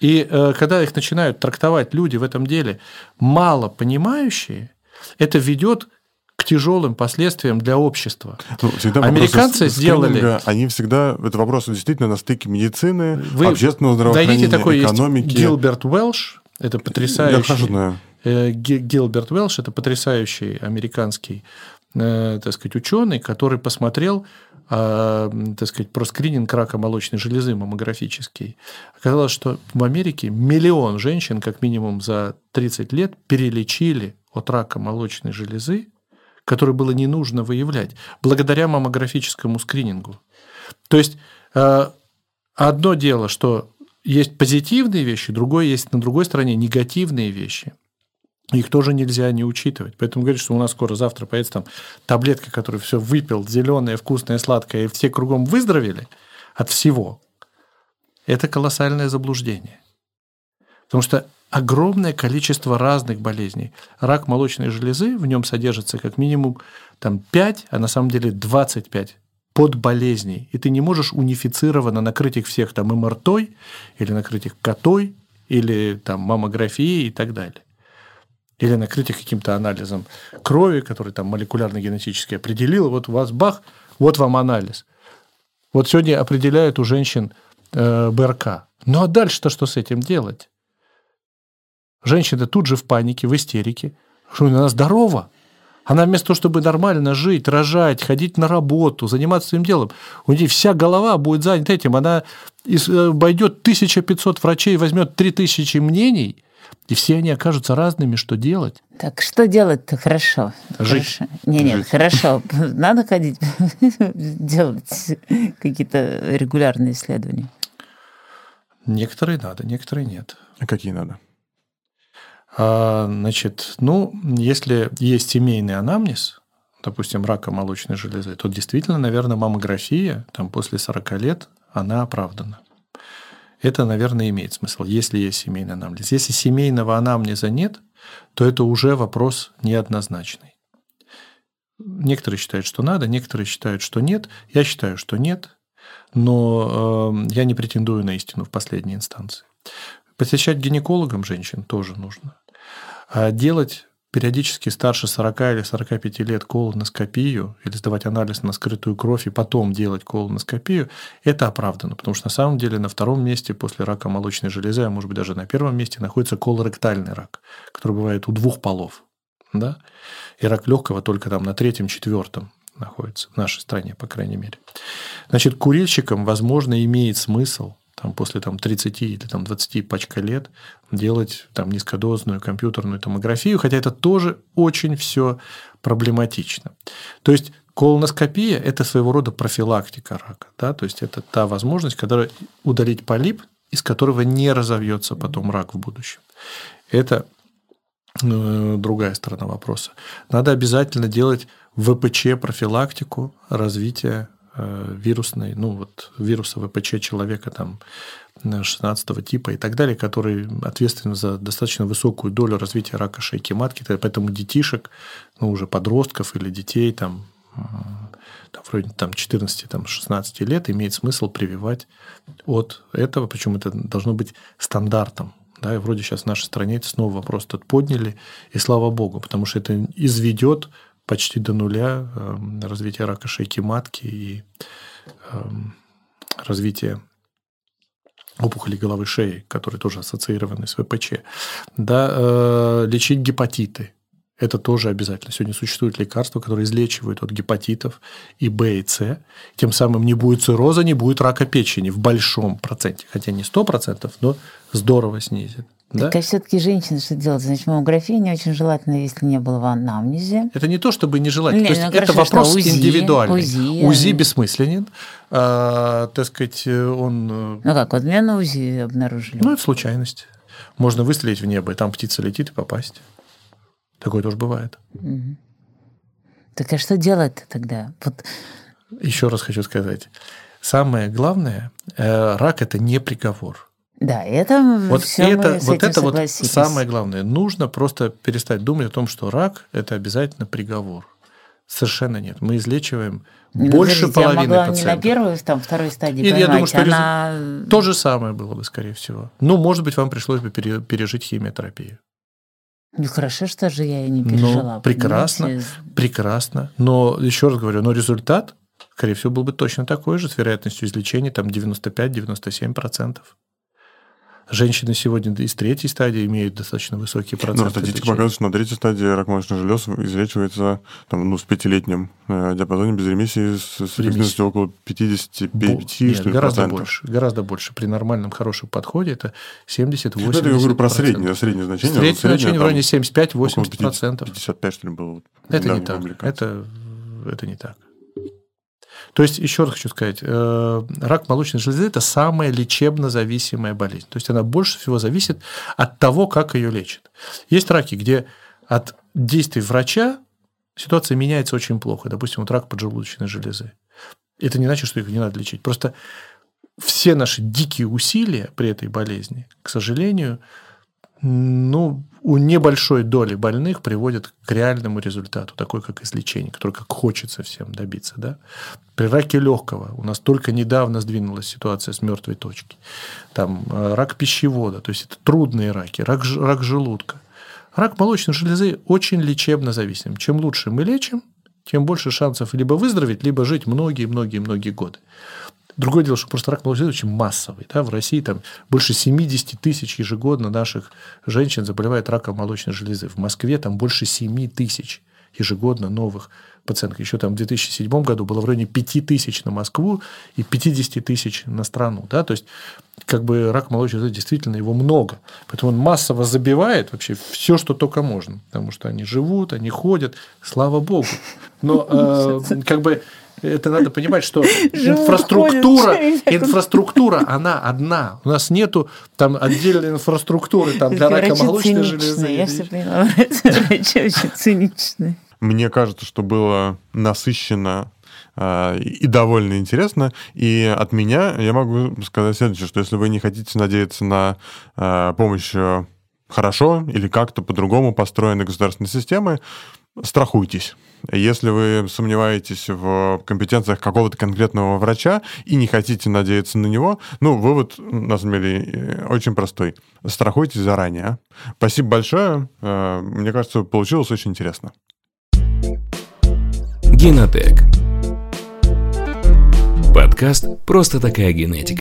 И э, когда их начинают трактовать люди в этом деле мало понимающие, это ведет к тяжелым последствиям для общества. Ну, Американцы сделали...
Они всегда... Это вопрос действительно на стыке медицины, Вы общественного здравоохранения,
такой
экономики.
Есть Гилберт Уэлш, это потрясающий... Я знаю. Э, Гилберт Уэлш – это потрясающий американский э, так сказать, ученый, который посмотрел а, так сказать, про скрининг рака молочной железы маммографический. Оказалось, что в Америке миллион женщин, как минимум за 30 лет, перелечили от рака молочной железы который было не нужно выявлять, благодаря маммографическому скринингу. То есть э, одно дело, что есть позитивные вещи, другое есть на другой стороне негативные вещи. Их тоже нельзя не учитывать. Поэтому говорят, что у нас скоро завтра появится там таблетка, которую все выпил, зеленая, вкусная, сладкая, и все кругом выздоровели от всего. Это колоссальное заблуждение. Потому что огромное количество разных болезней. Рак молочной железы, в нем содержится как минимум там, 5, а на самом деле 25 подболезней. И ты не можешь унифицированно накрыть их всех там МРТой, или накрыть их котой, или там маммографией и так далее. Или накрыть их каким-то анализом крови, который там молекулярно-генетически определил. Вот у вас бах, вот вам анализ. Вот сегодня определяют у женщин э, БРК. Ну а дальше-то что с этим делать? Женщина тут же в панике, в истерике. Что она здорова. Она вместо того, чтобы нормально жить, рожать, ходить на работу, заниматься своим делом, у нее вся голова будет занята этим. Она э, обойдет 1500 врачей, возьмет 3000 мнений, и все они окажутся разными, что делать.
Так что делать-то хорошо?
Жить.
Хорошо. Не, нет, Жить. хорошо. (laughs) Надо ходить, (laughs) делать какие-то регулярные исследования.
Некоторые надо, некоторые нет.
А какие надо?
А, значит, ну, если есть семейный анамнез, допустим, рака молочной железы, то действительно, наверное, маммография там, после 40 лет, она оправдана. Это, наверное, имеет смысл, если есть семейный анамнез. Если семейного анамнеза нет, то это уже вопрос неоднозначный. Некоторые считают, что надо, некоторые считают, что нет. Я считаю, что нет, но э, я не претендую на истину в последней инстанции. Посещать гинекологам женщин тоже нужно. А делать периодически старше 40 или 45 лет колоноскопию или сдавать анализ на скрытую кровь и потом делать колоноскопию, это оправдано, потому что на самом деле на втором месте после рака молочной железы, а может быть даже на первом месте, находится колоректальный рак, который бывает у двух полов. Да? И рак легкого только там на третьем, четвертом находится, в нашей стране, по крайней мере. Значит, курильщикам, возможно, имеет смысл там, после там, 30 или там, 20 пачка лет делать там, низкодозную компьютерную томографию, хотя это тоже очень все проблематично. То есть колоноскопия – это своего рода профилактика рака. Да? То есть это та возможность, когда удалить полип, из которого не разовьется потом рак в будущем. Это э, другая сторона вопроса. Надо обязательно делать ВПЧ профилактику развития вирусной, ну вот вируса ВПЧ человека там 16 типа и так далее, который ответственен за достаточно высокую долю развития рака шейки матки, поэтому детишек, ну уже подростков или детей там, э, там вроде там 14-16 лет имеет смысл прививать от этого, причем это должно быть стандартом. Да, и вроде сейчас в нашей стране это снова вопрос тут подняли, и слава богу, потому что это изведет почти до нуля эм, развитие рака шейки матки и эм, развитие опухоли головы шеи, которые тоже ассоциированы с ВПЧ. Да, э, лечить гепатиты. Это тоже обязательно. Сегодня существуют лекарства, которые излечивают от гепатитов и Б и С. Тем самым не будет цирроза, не будет рака печени в большом проценте. Хотя не 100%, но здорово снизит. Да?
Так а все-таки женщина что делать? Значит, маммография не очень желательно, если не было в анамнезе.
Это не то, чтобы нежелательно. Не, то есть ну, это хорошо, вопрос УЗИ, Индивидуальный. УЗИ, УЗИ бессмысленен. А, так сказать, он...
Э, ну как, вот меня на УЗИ обнаружили.
Ну, это случайность. Можно выстрелить в небо, и там птица летит и попасть. Такое тоже бывает.
Угу. Так а что делать тогда? Вот.
Еще раз хочу сказать. Самое главное, э, рак – это не приговор.
Да, это
вот
все
это,
мы с
вот это вот самое главное. Нужно просто перестать думать о том, что рак – это обязательно приговор. Совершенно нет. Мы излечиваем
Ну,
больше
подождите,
половины
могла не
пациентов.
на первой, там, второй стадии,
И я думаю, что
она...
То же самое было бы, скорее всего. Ну, может быть, вам пришлось бы пере- пережить химиотерапию.
Ну, хорошо, что же я и не пережила.
Ну, прекрасно,
понимаете?
прекрасно. Но, еще раз говорю, но результат, скорее всего, был бы точно такой же, с вероятностью излечения там 95-97%. Женщины сегодня из третьей стадии имеют достаточно высокие
Ну,
проценты.
статистика
излечения.
показывает, что на третьей стадии рак молочных желез излечивается там, ну, с пятилетним э, диапазоне без ремиссии с, эффективностью около 55
Бо- Нет, гораздо больше. Гораздо больше. При нормальном хорошем подходе это 70
Ну, это я говорю про среднее, среднее значение.
Среднее значение в районе 75-80
около 50,
процентов.
55, что ли, было.
Это не так. Это, это не так. То есть, еще раз хочу сказать, э, рак молочной железы – это самая лечебно зависимая болезнь. То есть, она больше всего зависит от того, как ее лечат. Есть раки, где от действий врача ситуация меняется очень плохо. Допустим, вот рак поджелудочной железы. Это не значит, что их не надо лечить. Просто все наши дикие усилия при этой болезни, к сожалению, ну, у небольшой доли больных приводят к реальному результату, такой как излечение, который как хочется всем добиться. Да? При раке легкого у нас только недавно сдвинулась ситуация с мертвой точки. Там э, рак пищевода, то есть это трудные раки, рак, рак желудка. Рак молочной железы очень лечебно зависим. Чем лучше мы лечим, тем больше шансов либо выздороветь, либо жить многие-многие-многие годы. Другое дело, что просто рак молочной железы очень массовый. Да? В России там больше 70 тысяч ежегодно наших женщин заболевает раком молочной железы. В Москве там больше 7 тысяч ежегодно новых пациентов. Еще там в 2007 году было в районе 5 тысяч на Москву и 50 тысяч на страну. Да? То есть, как бы рак молочной железы действительно его много. Поэтому он массово забивает вообще все, что только можно. Потому что они живут, они ходят. Слава богу. Но э, (laughs) как бы это надо понимать, что (laughs) инфраструктура, инфраструктура, она одна. У нас нету там отдельной инфраструктуры там, для рака молочной железы.
Я все поняла. (laughs) Врачи очень циничные.
Мне кажется, что было насыщенно э, и довольно интересно. И от меня я могу сказать следующее, что если вы не хотите надеяться на э, помощь э, хорошо или как-то по-другому построенной государственной системы, страхуйтесь. Если вы сомневаетесь в компетенциях какого-то конкретного врача и не хотите надеяться на него, ну, вывод, на самом деле, э, очень простой. Страхуйтесь заранее. а. Спасибо большое. Э, Мне кажется, получилось очень интересно.
Генотек. Подкаст «Просто такая генетика».